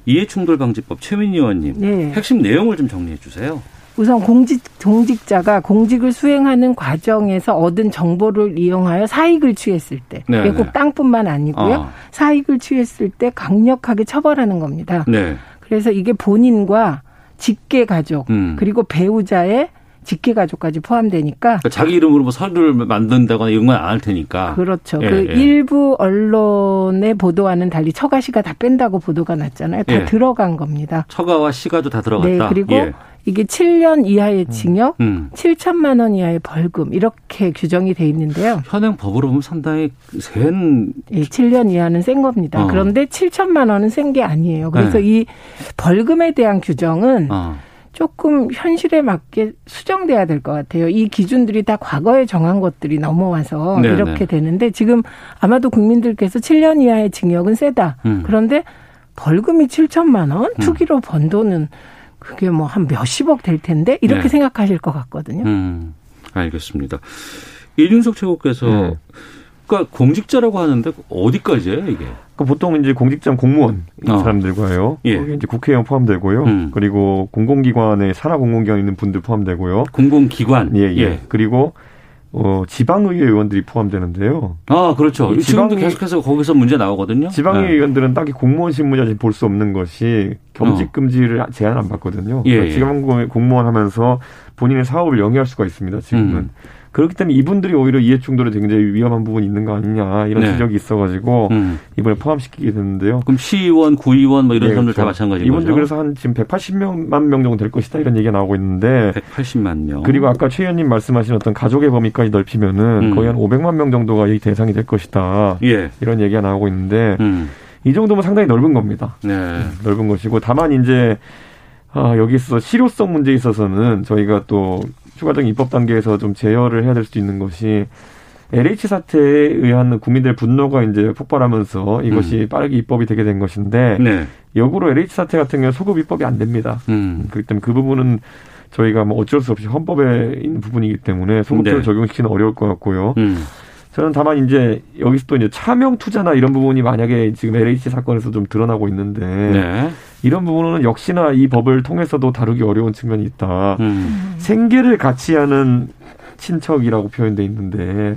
이해충돌 방지법 최민희 의원님 네. 핵심 내용을 좀 정리해 주세요. 우선 공직 공직자가 공직을 수행하는 과정에서 얻은 정보를 이용하여 사익을 취했을 때, 네, 이게 네. 꼭 땅뿐만 아니고요. 아. 사익을 취했을 때 강력하게 처벌하는 겁니다. 네. 그래서 이게 본인과 직계 가족 음. 그리고 배우자의 직계 가족까지 포함되니까 그러니까 자기 이름으로 뭐 서류를 만든다거나 이런 건 안 할 테니까. 그렇죠. 예, 그 예. 일부 언론의 보도와는 달리 처가 시가 다 뺀다고 보도가 났잖아요. 다 예. 들어간 겁니다. 처가와 시가도 다 들어갔다. 네, 그리고 예. 이게 7년 이하의 징역, 음. 7천만 원 이하의 벌금 이렇게 규정이 돼 있는데요. 현행 법으로 보면 상당히 센 예, 7년 이하는 센 겁니다. 어. 그런데 7천만 원은 센 게 아니에요. 그래서 네. 이 벌금에 대한 규정은 어. 조금 현실에 맞게 수정돼야 될 것 같아요. 이 기준들이 다 과거에 정한 것들이 넘어와서 네, 이렇게 네. 되는데 지금 아마도 국민들께서 7년 이하의 징역은 세다. 음. 그런데 벌금이 7천만 원, 투기로 번 돈은 그게 뭐 한 몇십억 될 텐데 이렇게 네. 생각하실 것 같거든요. 음, 알겠습니다. 이준석 최고께서 네. 그러니까 공직자라고 하는데 어디까지예요 이게? 그 보통 이제 공직장 공무원 이 어. 사람들과요. 예. 거기 이제 국회의원 포함되고요. 음. 그리고 공공기관에 산하 공공기관 있는 분들 포함되고요. 공공기관. 예, 예. 예. 그리고 어, 지방의회 의원들이 포함되는데요. 아 그렇죠. 이 지금도 계속해서 거기서 문제 나오거든요. 지방의회 네. 의원들은 딱히 공무원 신분이 볼수 없는 것이 겸직 금지를 제한 안 받거든요. 어. 예, 그러니까 예. 지방 공무원 하면서 본인의 사업을 영위할 수가 있습니다. 지금은. 음. 그렇기 때문에 이분들이 오히려 이해충돌에 굉장히 위험한 부분이 있는 거 아니냐 이런 네. 지적이 있어가지고 음. 이번에 포함시키게 됐는데요. 그럼 시의원, 구의원 뭐 이런 네, 사람들 다 그렇죠. 마찬가지인 이분들 거죠. 그래서 한 지금 180만 명 정도 될 것이다 이런 얘기가 나오고 있는데 180만 명. 그리고 아까 최 의원님 말씀하신 어떤 가족의 범위까지 넓히면은 음. 거의 한 500만 명 정도가 이 대상이 될 것이다. 예. 이런 얘기가 나오고 있는데 음. 이 정도면 상당히 넓은 겁니다. 네. 넓은 것이고 다만 이제 아, 여기서 실효성 문제에 있어서는 저희가 또 추가적인 입법 단계에서 좀 제어를 해야 될 수도 있는 것이 LH 사태에 의한 국민들의 분노가 이제 폭발하면서 이것이 빠르게 입법이 되게 된 것인데 음. 네. 역으로 LH 사태 같은 경우는 소급 입법이 안 됩니다. 음. 그렇기 때문에 그 부분은 저희가 뭐 어쩔 수 없이 헌법에 있는 부분이기 때문에 소급제를 네. 적용시키는 어려울 것 같고요. 음. 저는 다만 이제 여기서 또 이제 차명 투자나 이런 부분이 만약에 지금 LH 사건에서 좀 드러나고 있는데 네. 이런 부분은 역시나 이 법을 통해서도 다루기 어려운 측면이 있다. 음. 생계를 같이 하는 친척이라고 표현돼 있는데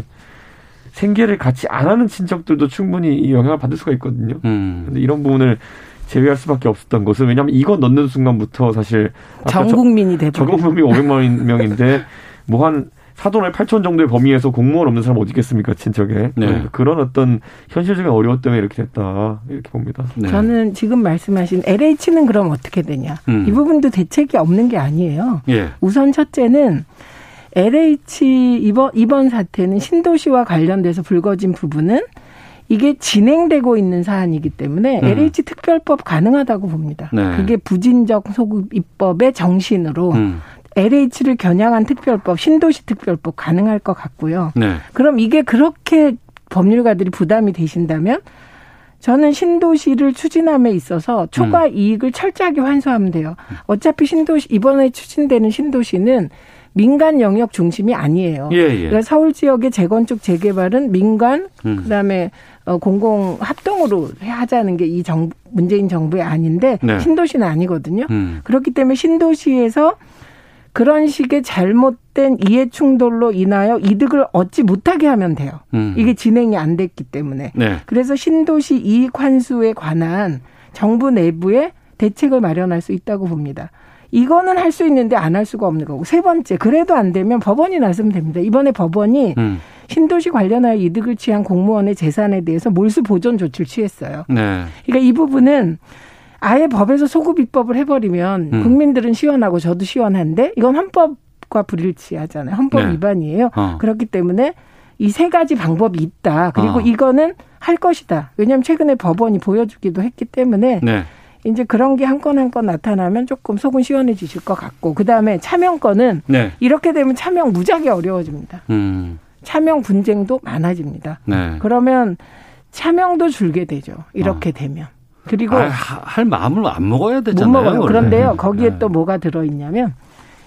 생계를 같이 안 하는 친척들도 충분히 이 영향을 받을 수가 있거든요. 음. 근데 이런 부분을 제외할 수밖에 없었던 것은 왜냐하면 이거 넣는 순간부터 사실 전 국민이 돼버린 전 국민이 500만 명인데 뭐한 사돈을 8천 정도의 범위에서 공무원 없는 사람 어디 있겠습니까 친척에 네. 그러니까 그런 어떤 현실적인 어려움 때문에 이렇게 됐다 이렇게 봅니다. 네. 저는 지금 말씀하신 LH는 그럼 어떻게 되냐. 음. 이 부분도 대책이 없는 게 아니에요. 예. 우선 첫째는 LH 이번 이번 사태는 신도시와 관련돼서 불거진 부분은 이게 진행되고 있는 사안이기 때문에 음. LH 특별법 가능하다고 봅니다. 네. 그게 부진적 소급 입법의 정신으로 음. LH를 겨냥한 특별법, 신도시 특별법 가능할 것 같고요. 네. 그럼 이게 그렇게 법률가들이 부담이 되신다면 저는 신도시를 추진함에 있어서 초과 음. 이익을 철저하게 환수하면 돼요. 어차피 신도시 이번에 추진되는 신도시는 민간 영역 중심이 아니에요. 예, 예. 그러니까 서울 지역의 재건축 재개발은 민간 음. 그다음에 어, 공공 합동으로 하자는 게 이 정 문재인 정부의 아닌데 네. 신도시는 아니거든요. 음. 그렇기 때문에 신도시에서 그런 식의 잘못된 이해 충돌로 인하여 이득을 얻지 못하게 하면 돼요. 음. 이게 진행이 안 됐기 때문에. 네. 그래서 신도시 이익 환수에 관한 정부 내부의 대책을 마련할 수 있다고 봅니다. 이거는 할 수 있는데 안 할 수가 없는 거고. 세 번째, 그래도 안 되면 법원이 나서면 됩니다. 이번에 법원이 음. 신도시 관련하여 이득을 취한 공무원의 재산에 대해서 몰수 보존 조치를 취했어요. 네. 그러니까 이 부분은 아예 법에서 소급 입법을 해버리면 음. 국민들은 시원하고 저도 시원한데 이건 헌법과 불일치하잖아요. 헌법 네. 위반이에요. 어. 그렇기 때문에 이 세 가지 방법이 있다. 그리고 어. 이거는 할 것이다. 왜냐하면 최근에 법원이 보여주기도 했기 때문에 네. 이제 그런 게 한 건 한 건 나타나면 조금 속은 시원해지실 것 같고 그 다음에 차명권은 네. 이렇게 되면 차명 무지하게 어려워집니다. 음. 차명 분쟁도 많아집니다. 네. 그러면 차명도 줄게 되죠. 이렇게 어. 되면. 그리고 아, 하- 할 마음을 안 먹어야 못 되잖아요. 그런데요, 거기에 네. 또 뭐가 들어있냐면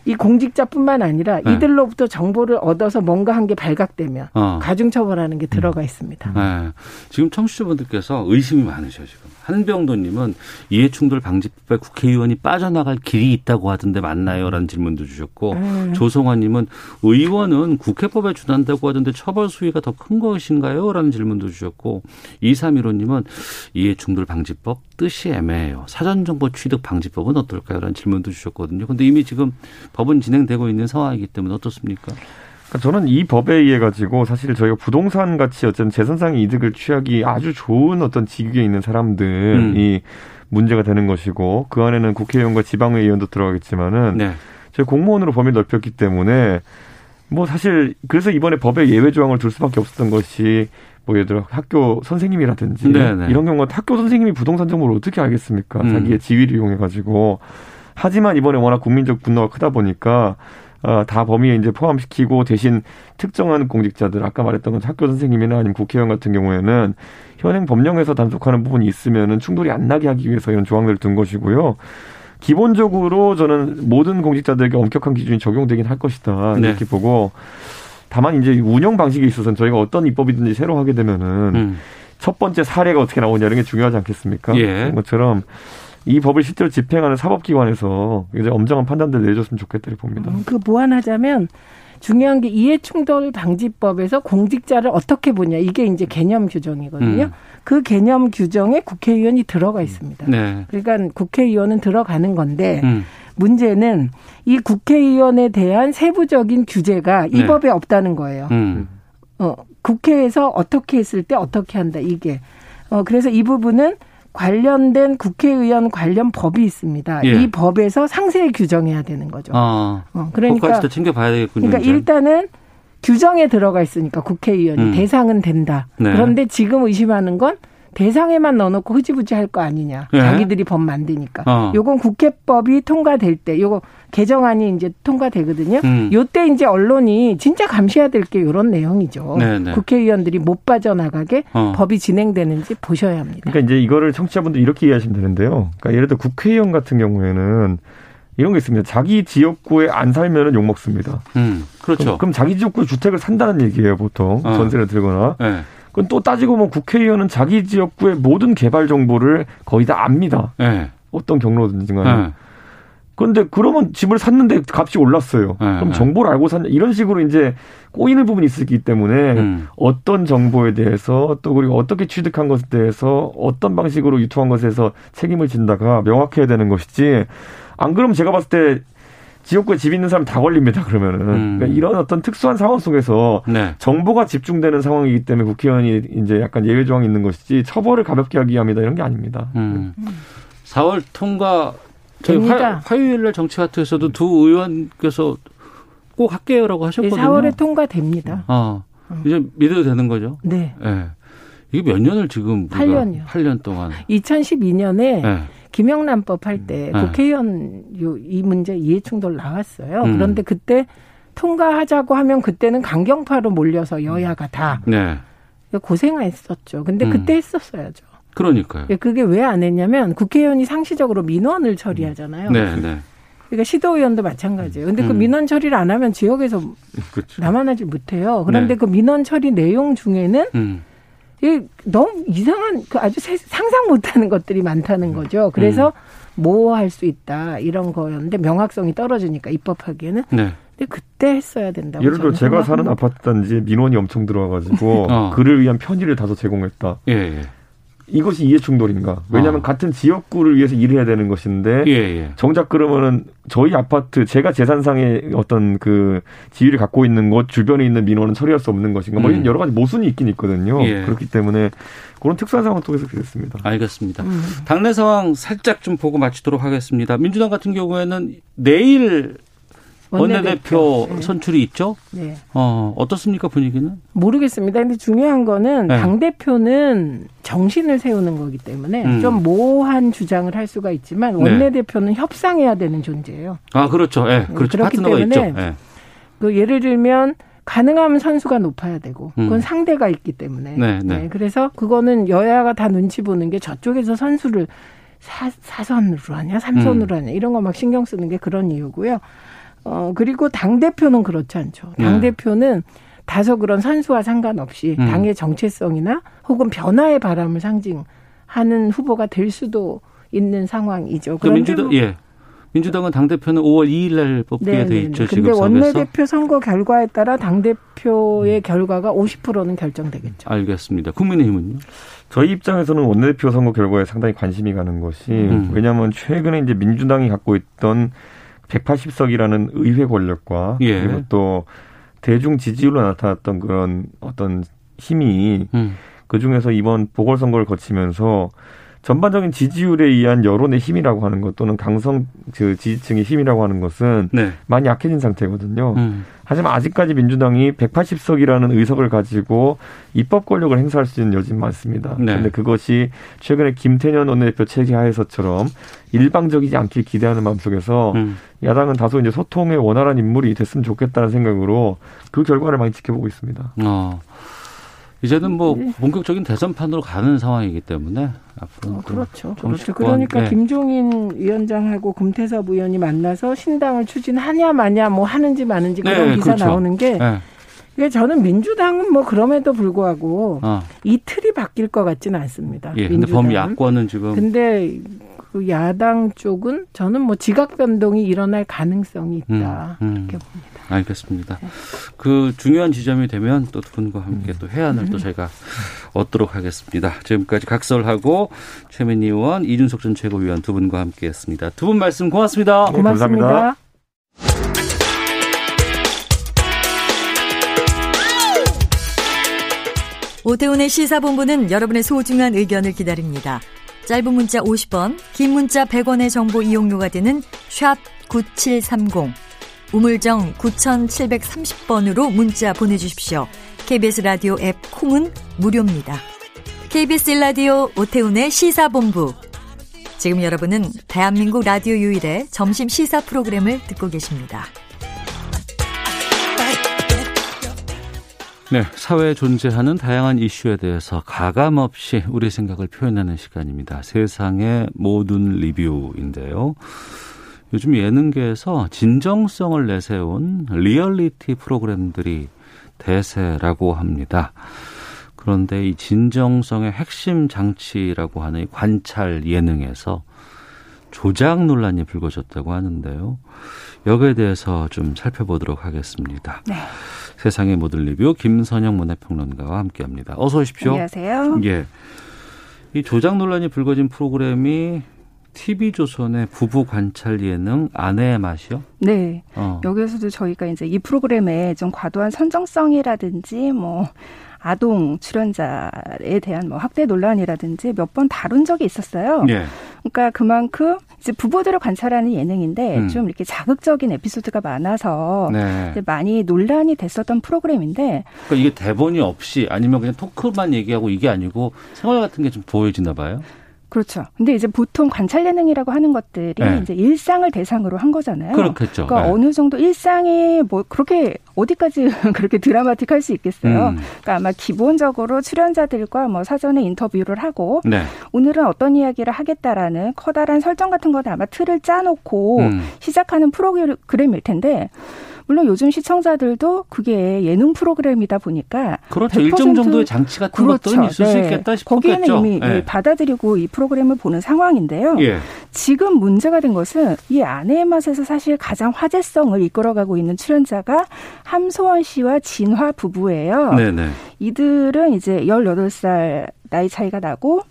이 공직자뿐만 아니라 네. 이들로부터 정보를 얻어서 뭔가 한 게 발각되면 어. 가중처벌하는 게 들어가 있습니다. 네. 지금 청취자분들께서 의심이 많으셔요, 지금. 한병도님은 이해충돌 방지법에 국회의원이 빠져나갈 길이 있다고 하던데 맞나요? 라는 질문도 주셨고, 음. 조성환님은 의원은 국회법에 준한다고 하던데 처벌 수위가 더 큰 것인가요? 라는 질문도 주셨고, 2315님은 이해충돌 방지법 뜻이 애매해요. 사전정보 취득 방지법은 어떨까요? 라는 질문도 주셨거든요. 근데 이미 지금 법은 진행되고 있는 상황이기 때문에 어떻습니까? 그러니까 저는 이 법에 의해 가지고 사실 저희가 부동산 같이 어쨌든 재산상의 이득을 취하기 아주 좋은 어떤 직위에 있는 사람들이 문제가 되는 것이고 그 안에는 국회의원과 지방의 의원도 들어가겠지만은 네. 저희 공무원으로 범위를 넓혔기 때문에 뭐 사실 그래서 이번에 법에 예외 조항을 둘 수밖에 없었던 것이 뭐 예를 들어 학교 선생님이라든지 네네. 이런 경우가 학교 선생님이 부동산 정보를 어떻게 알겠습니까? 음. 자기의 지위를 이용해 가지고 하지만 이번에 워낙 국민적 분노가 크다 보니까 어, 다 범위에 이제 포함시키고 대신 특정한 공직자들 아까 말했던 건 학교 선생님이나 아니면 국회의원 같은 경우에는 현행 법령에서 단속하는 부분이 있으면은 충돌이 안 나게 하기 위해서 이런 조항들을 둔 것이고요. 기본적으로 저는 모든 공직자들에게 엄격한 기준이 적용되긴 할 것이다 네. 이렇게 보고 다만 이제 운영 방식에 있어서는 저희가 어떤 입법이든지 새로 하게 되면은 음. 첫 번째 사례가 어떻게 나오냐 이런 게 중요하지 않겠습니까? 예. 그런 것처럼 이 법을 실제로 집행하는 사법기관에서 이제 엄정한 판단들을 내줬으면 좋겠다 이렇게 봅니다. 음, 그 보완하자면 중요한 게 이해충돌 방지법에서 공직자를 어떻게 보냐 이게 이제 개념 규정이거든요. 음. 그 개념 규정에 국회의원이 들어가 있습니다. 네. 그러니까 국회의원은 들어가는 건데 음. 문제는 이 국회의원에 대한 세부적인 규제가 이 네. 법에 없다는 거예요. 음. 어, 국회에서 어떻게 했을 때 어떻게 한다 이게. 어, 그래서 이 부분은 관련된 국회의원 관련 법이 있습니다. 예. 이 법에서 상세히 규정해야 되는 거죠. 아. 어, 그러니까 그것까지도 챙겨봐야 되겠군요. 그러니까 이제. 일단은 규정에 들어가 있으니까 국회의원이 음. 대상은 된다. 네. 그런데 지금 의심하는 건 대상에만 넣어놓고 흐지부지 할 거 아니냐. 네. 자기들이 법 만드니까. 어. 요건 국회법이 통과될 때, 요거 개정안이 이제 통과되거든요. 음. 요때 이제 언론이 진짜 감시해야 될 게 요런 내용이죠. 네, 네. 국회의원들이 못 빠져나가게 어. 법이 진행되는지 보셔야 합니다. 그러니까 이제 이거를 청취자분들 이렇게 이해하시면 되는데요. 그러니까 예를 들어 국회의원 같은 경우에는 이런 게 있습니다. 자기 지역구에 안 살면은 욕 먹습니다. 음, 그렇죠. 그럼, 그럼 자기 지역구에 주택을 산다는 얘기예요, 보통 어. 전세를 들거나. 네. 그건 또 따지고 보면 국회의원은 자기 지역구의 모든 개발 정보를 거의 다 압니다. 네. 어떤 경로든지 간에. 네. 그런데 그러면 집을 샀는데 값이 올랐어요. 네, 그럼 네. 정보를 알고 샀냐 이런 식으로 이제 꼬이는 부분이 있기 때문에 음. 어떤 정보에 대해서 또 그리고 어떻게 취득한 것에 대해서 어떤 방식으로 유통한 것에서 책임을 진다가 명확해야 되는 것이지 안 그러면 제가 봤을 때 지역구에 집 있는 사람 다 걸립니다. 그러면은 음. 그러니까 이런 어떤 특수한 상황 속에서 네. 정보가 집중되는 상황이기 때문에 국회의원이 이제 약간 예외 조항이 있는 것이지 처벌을 가볍게 하기 위함이다 이런 게 아닙니다. 음. 4월 통과 저희 됩니다. 화, 요일날 정치화투에서도 두 의원께서 꼭 할게요라고 하셨거든요. 4월에 통과됩니다. 어, 이제 믿어도 되는 거죠? 네. 예. 이게 몇 년을 지금 우리가 8년이요. 8년 동안 2012년에 네. 김영란법 할때 네. 국회의원 요, 이 문제 이해충돌 나왔어요. 음. 그런데 그때 통과하자고 하면 그때는 강경파로 몰려서 여야가 다 네. 고생했었죠. 근데 음. 그때 했었어야죠. 그러니까요. 그게 왜 안 했냐면 국회의원이 상시적으로 민원을 처리하잖아요. 네, 네. 그러니까 시도의원도 마찬가지예요. 근데 그 음. 민원 처리를 안 하면 지역에서 그렇죠. 남아나지 못해요. 그런데 네. 그 민원 처리 내용 중에는 음. 이게 너무 이상한 그 아주 세- 상상 못하는 것들이 많다는 거죠. 그래서 뭐할수 있다 이런 거였는데 명확성이 떨어지니까 입법하기에는. 네. 근데 그때 했어야 된다고. 예를 들어 제가 사는. 아파트 단지에 민원이 엄청 들어와가지고 어. 그를 위한 편의를 다소 제공했다. 예, 예. 이것이 이해 충돌인가? 왜냐하면 어. 같은 지역구를 위해서 일해야 되는 것인데 예, 예. 정작 그러면은 저희 아파트 제가 재산상의 어떤 그 지위를 갖고 있는 곳 주변에 있는 민원은 처리할 수 없는 것인가? 뭐 음. 이런 여러 가지 모순이 있긴 있거든요. 예. 그렇기 때문에 그런 특수한 상황 속에서 그랬습니다. 알겠습니다. 당내 상황 살짝 좀 보고 마치도록 하겠습니다. 민주당 같은 경우에는 내일 원내대표, 원내대표. 네. 선출이 있죠? 네. 어, 어떻습니까, 분위기는? 모르겠습니다. 근데 중요한 거는 네. 당 대표는 정신을 세우는 거기 때문에 음. 좀 모호한 주장을 할 수가 있지만 네. 원내 대표는 협상해야 되는 존재예요. 아, 그렇죠. 예, 네, 그렇죠. 그렇기. 때문에 예. 그 예를 들면 가능하면 선수가 높아야 되고 그건 음. 상대가 있기 때문에 네, 네. 그래서 그거는 여야가 다 눈치 보는 게 저쪽에서 선수를 사, 사선으로 하냐 삼선으로 음. 하냐 이런 거 막 신경 쓰는 게 그런 이유고요. 어 그리고 당 대표는 그렇지 않죠. 당 네. 대표는 다소 그런 선수와 상관없이 음. 당의 정체성이나 혹은 변화의 바람을 상징하는 후보가 될 수도 있는 상황이죠. 그 그런데 민주당, 뭐- 예. 민주당은 당대표는 5월 2일 날 뽑게 돼 있죠, 지금 근데. 원내대표 선거 결과에 따라 당대표의 결과가 50%는 결정되겠죠. 알겠습니다. 국민의힘은요? 저희 입장에서는 원내대표 선거 결과에 상당히 관심이 가는 것이 음. 왜냐하면 최근에 이제 민주당이 갖고 있던 180석이라는 의회 권력과 예. 그리고 또 대중 지지율로 나타났던 그런 어떤 힘이 음. 그 중에서 이번 보궐선거를 거치면서 전반적인 지지율에 의한 여론의 힘이라고 하는 것 또는 강성 그 지지층의 힘이라고 하는 것은 네. 많이 약해진 상태거든요. 음. 하지만 아직까지 민주당이 180석이라는 의석을 가지고 입법 권력을 행사할 수 있는 여지는 많습니다. 네. 그런데 그것이 최근에 김태년 원내대표 체계하에서처럼 일방적이지 않길 기대하는 마음속에서 음. 야당은 다소 이제 소통에 원활한 인물이 됐으면 좋겠다는 생각으로 그 결과를 많이 지켜보고 있습니다. 어. 이제는 뭐 본격적인 대선판으로 가는 상황이기 때문에 앞으로 어, 그렇죠. 그렇죠. 그러니까 네. 김종인 위원장하고 금태섭 의원이 만나서 신당을 추진하냐 마냐 뭐 하는지 마는지 그런 네, 기사 그렇죠. 나오는 게 네. 이게 저는 민주당은 뭐 그럼에도 불구하고 어. 이 틀이 바뀔 것 같지는 않습니다. 예, 근데 민주당은. 범야권은 지금 근데 그 야당 쪽은 저는 뭐 지각 변동이 일어날 가능성이 있다 음, 음. 이렇게 봅니다. 알겠습니다. 그 중요한 지점이 되면 또 두 분과 함께 또 해안을 음. 또 저희가 얻도록 하겠습니다. 지금까지 각설하고 최민희 의원, 이준석 전 최고위원 두 분과 함께 했습니다. 두 분 말씀 고맙습니다. 네, 고맙습니다. 오태훈의 시사본부는 여러분의 소중한 의견을 기다립니다. 짧은 문자 50원, 긴 문자 100원의 정보 이용료가 되는 샵 9730, 우물정 9730번으로 문자 보내주십시오. KBS 라디오 앱 콩은 무료입니다. KBS 라디오 오태훈의 시사본부. 지금 여러분은 대한민국 라디오 유일의 점심 시사 프로그램을 듣고 계십니다. 네, 사회에 존재하는 다양한 이슈에 대해서 가감 없이 우리 생각을 표현하는 시간입니다. 세상의 모든 리뷰인데요. 요즘 예능계에서 진정성을 내세운 리얼리티 프로그램들이 대세라고 합니다. 그런데 이 진정성의 핵심 장치라고 하는 이 관찰 예능에서 조작 논란이 불거졌다고 하는데요. 여기에 대해서 좀 살펴보도록 하겠습니다. 네. 세상의 모든 리뷰 김선영 문화평론가와 함께합니다. 어서 오십시오. 안녕하세요. 예. 이 조작 논란이 불거진 프로그램이 TV조선의 부부 관찰 예능 아내의 맛이요? 네. 어. 여기에서도 저희가 이제 이 프로그램에 좀 과도한 선정성이라든지 뭐 아동 출연자에 대한 뭐 학대 논란이라든지 몇 번 다룬 적이 있었어요. 예. 그러니까 그만큼 이제 부부들을 관찰하는 예능인데 음. 좀 이렇게 자극적인 에피소드가 많아서 네. 많이 논란이 됐었던 프로그램인데 그러니까 이게 대본이 없이 아니면 그냥 토크만 얘기하고 이게 아니고 생활 같은 게 좀 보여지나 봐요. 그렇죠. 근데 이제 보통 관찰 예능이라고 하는 것들이 네. 이제 일상을 대상으로 한 거잖아요. 그렇겠죠. 그러니까 네. 어느 정도 일상이 뭐 그렇게 어디까지 그렇게 드라마틱할 수 있겠어요. 음. 그러니까 아마 기본적으로 출연자들과 뭐 사전에 인터뷰를 하고 네. 오늘은 어떤 이야기를 하겠다라는 커다란 설정 같은 거는 아마 틀을 짜놓고 음. 시작하는 프로그램일 텐데 물론 요즘 시청자들도 그게 예능 프로그램이다 보니까 그렇죠. 100% 일정 정도의 장치 같은 것들은 있을 수 있겠다 싶었겠죠. 네. 거기에는 이미 예. 예, 받아들이고 이 프로그램을 보는 상황인데요. 예. 지금 문제가 된 것은 이 아내의 맛에서 사실 가장 화제성을 이끌어가고 있는 출연자가 함소원 씨와 진화 부부예요. 네네. 이들은 이제 18살 나이 차이가 나고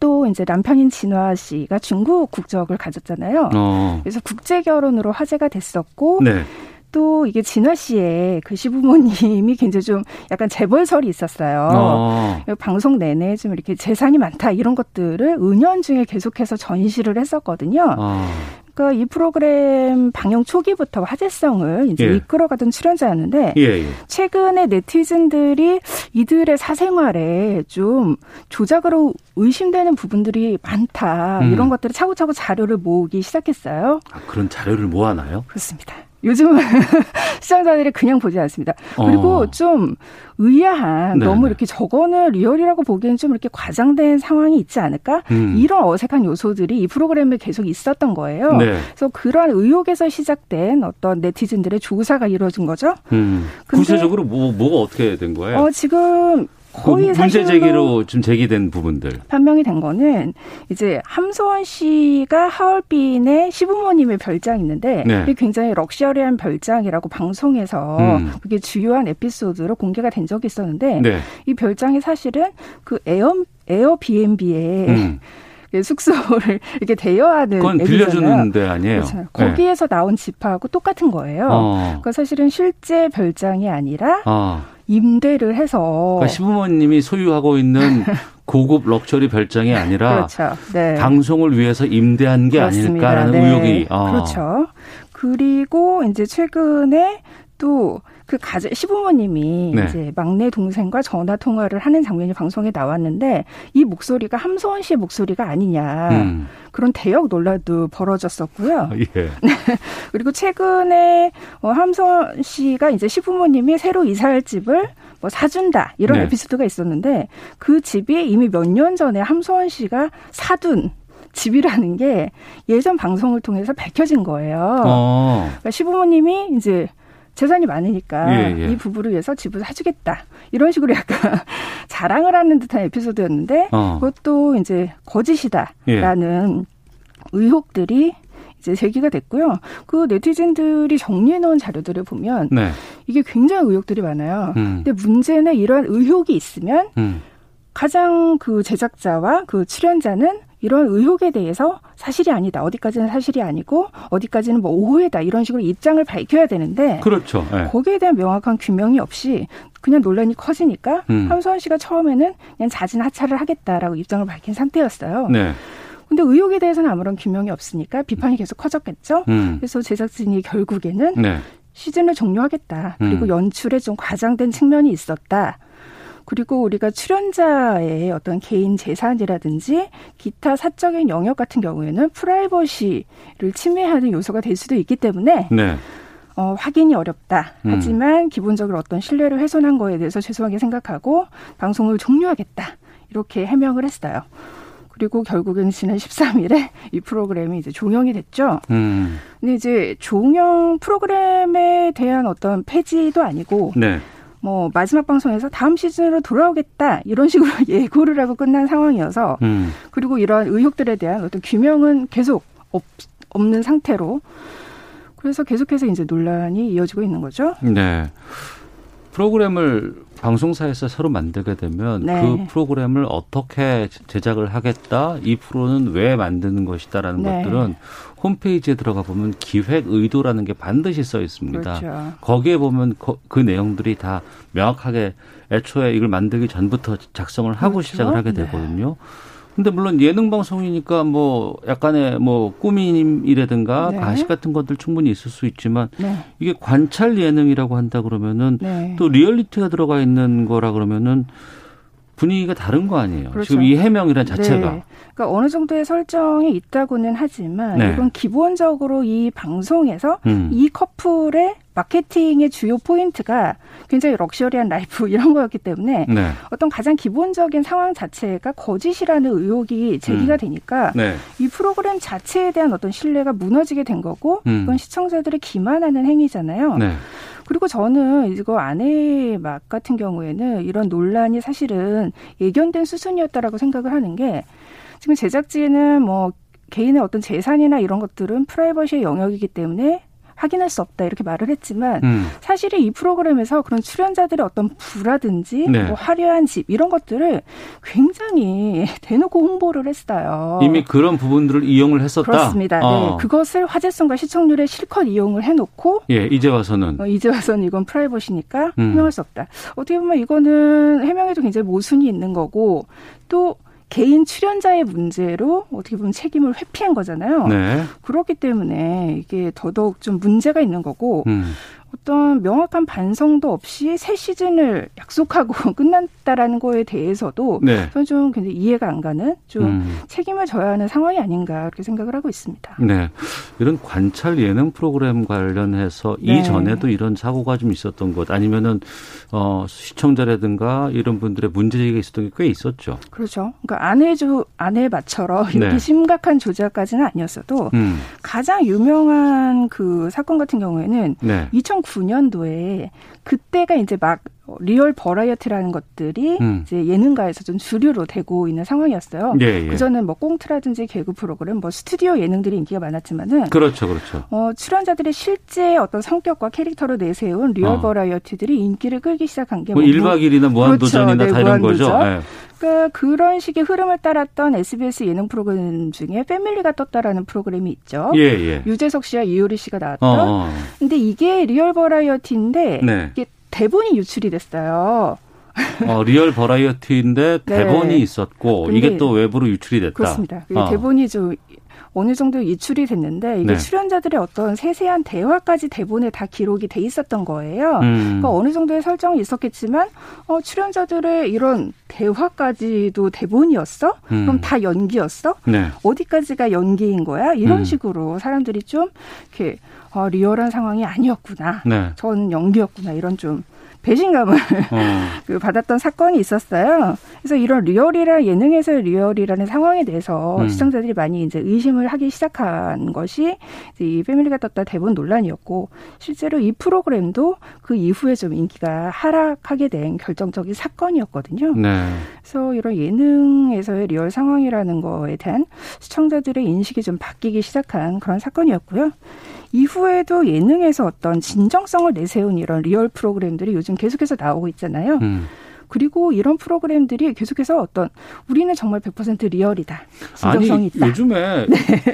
또 이제 남편인 진화 씨가 중국 국적을 가졌잖아요. 어. 그래서 국제 결혼으로 화제가 됐었고 네. 또 이게 진화 씨의 그 시부모님이 굉장히 좀 약간 재벌설이 있었어요. 어. 방송 내내 좀 이렇게 재산이 많다 이런 것들을 은연중에 계속해서 전시를 했었거든요. 어. 그러니까 이 프로그램 방영 초기부터 화제성을 이제 예. 이끌어가던 출연자였는데 예, 예. 최근에 네티즌들이 이들의 사생활에 좀 조작으로 의심되는 부분들이 많다 음. 이런 것들을 차고차고 자료를 모으기 시작했어요. 아, 그런 자료를 모아놔요? 그렇습니다. 요즘은 시청자들이 그냥 보지 않습니다. 그리고 어. 좀 의아한 네, 너무 네. 이렇게 저거는 리얼이라고 보기엔 좀 이렇게 과장된 상황이 있지 않을까? 음. 이런 어색한 요소들이 이 프로그램에 계속 있었던 거예요. 네. 그래서 그러한 의혹에서 시작된 어떤 네티즌들의 조사가 이루어진 거죠. 음. 구체적으로 뭐, 뭐가 어떻게 된 거예요? 어, 지금 그 거의 문제 제기로 좀 제기된 부분들. 판명이 된 거는 이제 함소원 씨가 하얼빈의 시부모님의 별장이 있는데 네. 이게 굉장히 럭셔리한 별장이라고 방송에서 음. 그게 주요한 에피소드로 공개가 된 적이 있었는데 네. 이 별장이 사실은 그 에어 에어비앤비에 음. 숙소를 이렇게 대여하는 그건 앱이잖아요. 빌려주는 데 아니에요. 그렇죠. 네. 거기에서 나온 집하고 똑같은 거예요. 어. 그러니까 사실은 실제 별장이 아니라 아. 임대를 해서 그러니까 시부모님이 소유하고 있는 고급 럭셔리 별장이 아니라 그렇죠. 네. 방송을 위해서 임대한 게 그렇습니다. 아닐까라는 네. 의혹이. 아. 그렇죠. 그리고 이제 최근에 또 그 가족 시부모님이 네. 이제 막내 동생과 전화 통화를 하는 장면이 방송에 나왔는데 이 목소리가 함소원 씨의 목소리가 아니냐 음. 그런 대역 논란도 벌어졌었고요. 예. 그리고 최근에 어, 함소원 씨가 이제 시부모님이 새로 이사할 집을 뭐 사준다 이런 네. 에피소드가 있었는데 그 집이 이미 몇 년 전에 함소원 씨가 사둔 집이라는 게 예전 방송을 통해서 밝혀진 거예요. 어. 그러니까 시부모님이 이제 재산이 많으니까 예, 예. 이 부부를 위해서 집을 사주겠다 이런 식으로 약간 자랑을 하는 듯한 에피소드였는데 어. 그것도 이제 거짓이다라는 의혹들이 이제 제기가 됐고요. 그 네티즌들이 정리해 놓은 자료들을 보면 네. 이게 굉장히 의혹들이 많아요. 음. 근데 문제는 이러한 의혹이 있으면 음. 가장 그 제작자와 그 출연자는 이런 의혹에 대해서 사실이 아니다. 어디까지는 사실이 아니고 어디까지는 뭐 오해다. 이런 식으로 입장을 밝혀야 되는데 그렇죠. 예. 거기에 대한 명확한 규명이 없이 그냥 논란이 커지니까 음. 함소원 씨가 처음에는 그냥 자진 하차를 하겠다라고 입장을 밝힌 상태였어요. 네. 근데 의혹에 대해서는 아무런 규명이 없으니까 비판이 계속 커졌겠죠. 음. 그래서 제작진이 결국에는 네. 시즌을 종료하겠다. 그리고 음. 연출에 좀 과장된 측면이 있었다. 그리고 우리가 출연자의 어떤 개인 재산이라든지 기타 사적인 영역 같은 경우에는 프라이버시를 침해하는 요소가 될 수도 있기 때문에 네. 어, 확인이 어렵다. 음. 하지만 기본적으로 어떤 신뢰를 훼손한 거에 대해서 죄송하게 생각하고 방송을 종료하겠다. 이렇게 해명을 했어요. 그리고 결국엔 지난 13일에 이 프로그램이 이제 종영이 됐죠. 음. 근데 이제 종영 프로그램에 대한 어떤 폐지도 아니고 네. 뭐 마지막 방송에서 다음 시즌으로 돌아오겠다 이런 식으로 예고를 하고 끝난 상황이어서 음. 그리고 이런 의혹들에 대한 어떤 규명은 계속 없, 없는 상태로 그래서 계속해서 이제 논란이 이어지고 있는 거죠. 네. 프로그램을 방송사에서 새로 만들게 되면 네. 그 프로그램을 어떻게 제작을 하겠다, 이 프로는 왜 만드는 것이다라는 네. 것들은 홈페이지에 들어가 보면 기획 의도라는 게 반드시 써 있습니다. 그렇죠. 거기에 보면 거- 그 내용들이 다 명확하게 애초에 이걸 만들기 전부터 작성을 하고 그렇죠. 시작을 하게 네. 되거든요. 근데 물론 예능 방송이니까 뭐 약간의 뭐 꾸밈이라든가 네. 가식 같은 것들 충분히 있을 수 있지만 네. 이게 관찰 예능이라고 한다 그러면은 네. 또 리얼리티가 들어가 있는 거라 그러면은 분위기가 다른 거 아니에요. 그렇죠. 지금 이 해명이란 자체가. 네. 그러니까 어느 정도의 설정이 있다고는 하지만 네. 이건 기본적으로 이 방송에서 음. 이 커플의 마케팅의 주요 포인트가 굉장히 럭셔리한 라이프 이런 거였기 때문에 네. 어떤 가장 기본적인 상황 자체가 거짓이라는 의혹이 제기가 음. 되니까 네. 이 프로그램 자체에 대한 어떤 신뢰가 무너지게 된 거고 음. 이건 시청자들을 기만하는 행위잖아요. 네. 그리고 저는 이거 아내의 막 같은 경우에는 이런 논란이 사실은 예견된 수순이었다라고 생각을 하는 게 지금 제작진은 뭐 개인의 어떤 재산이나 이런 것들은 프라이버시의 영역이기 때문에 확인할 수 없다 이렇게 말을 했지만 음. 사실은 이 프로그램에서 그런 출연자들의 어떤 부라든지 네. 뭐 화려한 집 이런 것들을 굉장히 대놓고 홍보를 했어요. 이미 그런 부분들을 이용을 했었다. 그렇습니다. 어. 네, 그것을 화제성과 시청률에 실컷 이용을 해놓고 예, 이제 와서는 어, 이제 와서는 이건 프라이버시니까 음. 해명할 수 없다. 어떻게 보면 이거는 해명에도 굉장히 모순이 있는 거고 또 개인 출연자의 문제로 어떻게 보면 책임을 회피한 거잖아요. 네. 그렇기 때문에 이게 더더욱 좀 문제가 있는 거고 음. 어떤 명확한 반성도 없이 새 시즌을 약속하고 끝났다라는 거에 대해서도 네. 저는 좀 굉장히 이해가 안 가는 좀 음. 책임을 져야 하는 상황이 아닌가 그렇게 생각을 하고 있습니다. 네. 이런 관찰 예능 프로그램 관련해서 네. 이전에도 이런 사고가 좀 있었던 것 아니면은 어 시청자라든가 이런 분들의 문제제기가 있었던 게 꽤 있었죠. 그렇죠. 그러니까 아내조 아내의 맛처럼 이렇게 네. 심각한 조작까지는 아니었어도 음. 가장 유명한 그 사건 같은 경우에는 네. 2009년도에 그때가 이제 막 리얼 버라이어티라는 것들이 음. 이제 예능가에서 좀 주류로 되고 있는 상황이었어요. 예, 예. 그전엔 뭐 꽁트라든지 개그 프로그램, 뭐 스튜디오 예능들이 인기가 많았지만은 그렇죠. 그렇죠. 어, 출연자들의 실제 어떤 성격과 캐릭터로 내세운 리얼 어. 버라이어티들이 인기를 끌기 시작한 게뭐 뭐 1박 2일이나 무한도전이나 그렇죠. 네, 다 이런 거죠. 무한도전. 예. 그러니까 그런 식의 흐름을 따랐던 SBS 예능 프로그램 중에 패밀리가 떴다라는 프로그램이 있죠. 예, 예. 유재석 씨와 이효리 씨가 나왔던. 어, 어. 근데 이게 리얼 버라이어티인데 네. 이게 대본이 유출이 됐어요. 어, 리얼 버라이어티인데 네. 대본이 있었고 근데 이게 또 외부로 유출이 됐다. 그렇습니다. 어. 대본이 좀 어느 정도 유출이 됐는데 이게 네. 출연자들의 어떤 세세한 대화까지 대본에 다 기록이 돼 있었던 거예요. 음. 그러니까 어느 정도의 설정이 있었겠지만 어, 출연자들의 이런 대화까지도 대본이었어? 음. 그럼 다 연기였어? 네. 어디까지가 연기인 거야? 이런 음. 식으로 사람들이 좀 이렇게 어, 리얼한 상황이 아니었구나. 네. 전 연기였구나. 이런 좀 배신감을 어. 그 받았던 사건이 있었어요. 그래서 이런 리얼이라 예능에서의 리얼이라는 상황에 대해서 음. 시청자들이 많이 이제 의심을 하기 시작한 것이 이 패밀리가 떴다 대본 논란이었고 실제로 이 프로그램도 그 이후에 좀 인기가 하락하게 된 결정적인 사건이었거든요. 네. 그래서 이런 예능에서의 리얼 상황이라는 거에 대한 시청자들의 인식이 좀 바뀌기 시작한 그런 사건이었고요. 이후에도 예능에서 어떤 진정성을 내세운 이런 리얼 프로그램들이 요즘 계속해서 나오고 있잖아요. 음. 그리고 이런 프로그램들이 계속해서 어떤 우리는 정말 100% 리얼이다. 진정성이 아니 있다. 네. 요즘에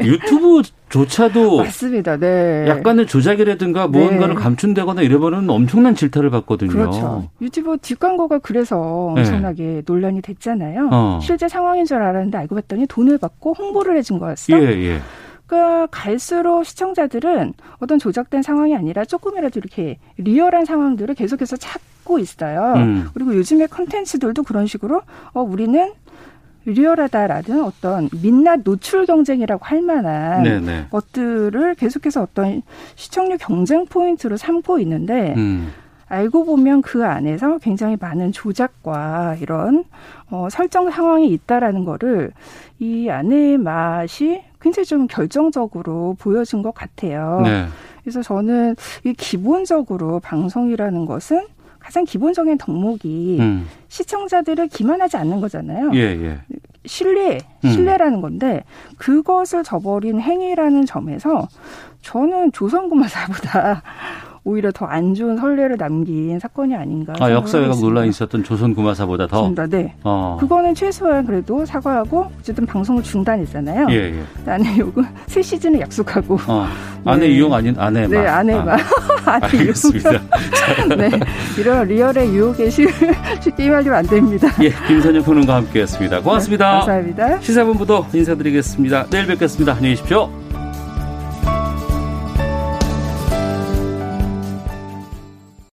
유튜브조차도 맞습니다. 네. 약간의 조작이라든가 무언가를 네. 감춘다거나 이러면은 엄청난 질타를 받거든요. 그렇죠. 유튜브 뒷광고가 그래서 네. 엄청나게 논란이 됐잖아요. 어. 실제 상황인 줄 알았는데 알고 봤더니 돈을 받고 홍보를 해준 거였어. 예, 예. 그러니까 갈수록 시청자들은 어떤 조작된 상황이 아니라 조금이라도 이렇게 리얼한 상황들을 계속해서 찾고 있어요. 음. 그리고 요즘의 컨텐츠들도 그런 식으로 어 우리는 리얼하다라는 어떤 민낯 노출 경쟁이라고 할 만한 네네. 것들을 계속해서 어떤 시청률 경쟁 포인트로 삼고 있는데 음. 알고 보면 그 안에서 굉장히 많은 조작과 이런 어, 설정 상황이 있다라는 거를 이 안의 맛이 굉장히 좀 결정적으로 보여준 것 같아요. 네. 그래서 저는 이 기본적으로 방송이라는 것은 가장 기본적인 덕목이 음. 시청자들을 기만하지 않는 거잖아요. 예, 예. 신뢰, 음. 신뢰라는 건데 그것을 저버린 행위라는 점에서 저는 조선구마사보다 오히려 더 안 좋은 선례를 남긴 사건이 아닌가. 아, 역사 왜곡 생각하고 논란이 있었던 조선 구마사보다 더. 있습니다. 네. 어. 그거는 최소한 그래도 사과하고 어쨌든 방송을 중단했잖아요. 예, 예. 나는 요거 새 시즌을 약속하고. 어. 아내 네. 이용 아닌 아내만. 네, 아내 만. 아, 아내. 알겠습니다. 네, 이런 리얼의 유혹에 쉽- 쉽게 임하면 안 됩니다. 예, 김선영 평론가 함께했습니다. 고맙습니다. 네, 감사합니다. 시사본부도 인사드리겠습니다. 내일 뵙겠습니다. 안녕히 계십시오.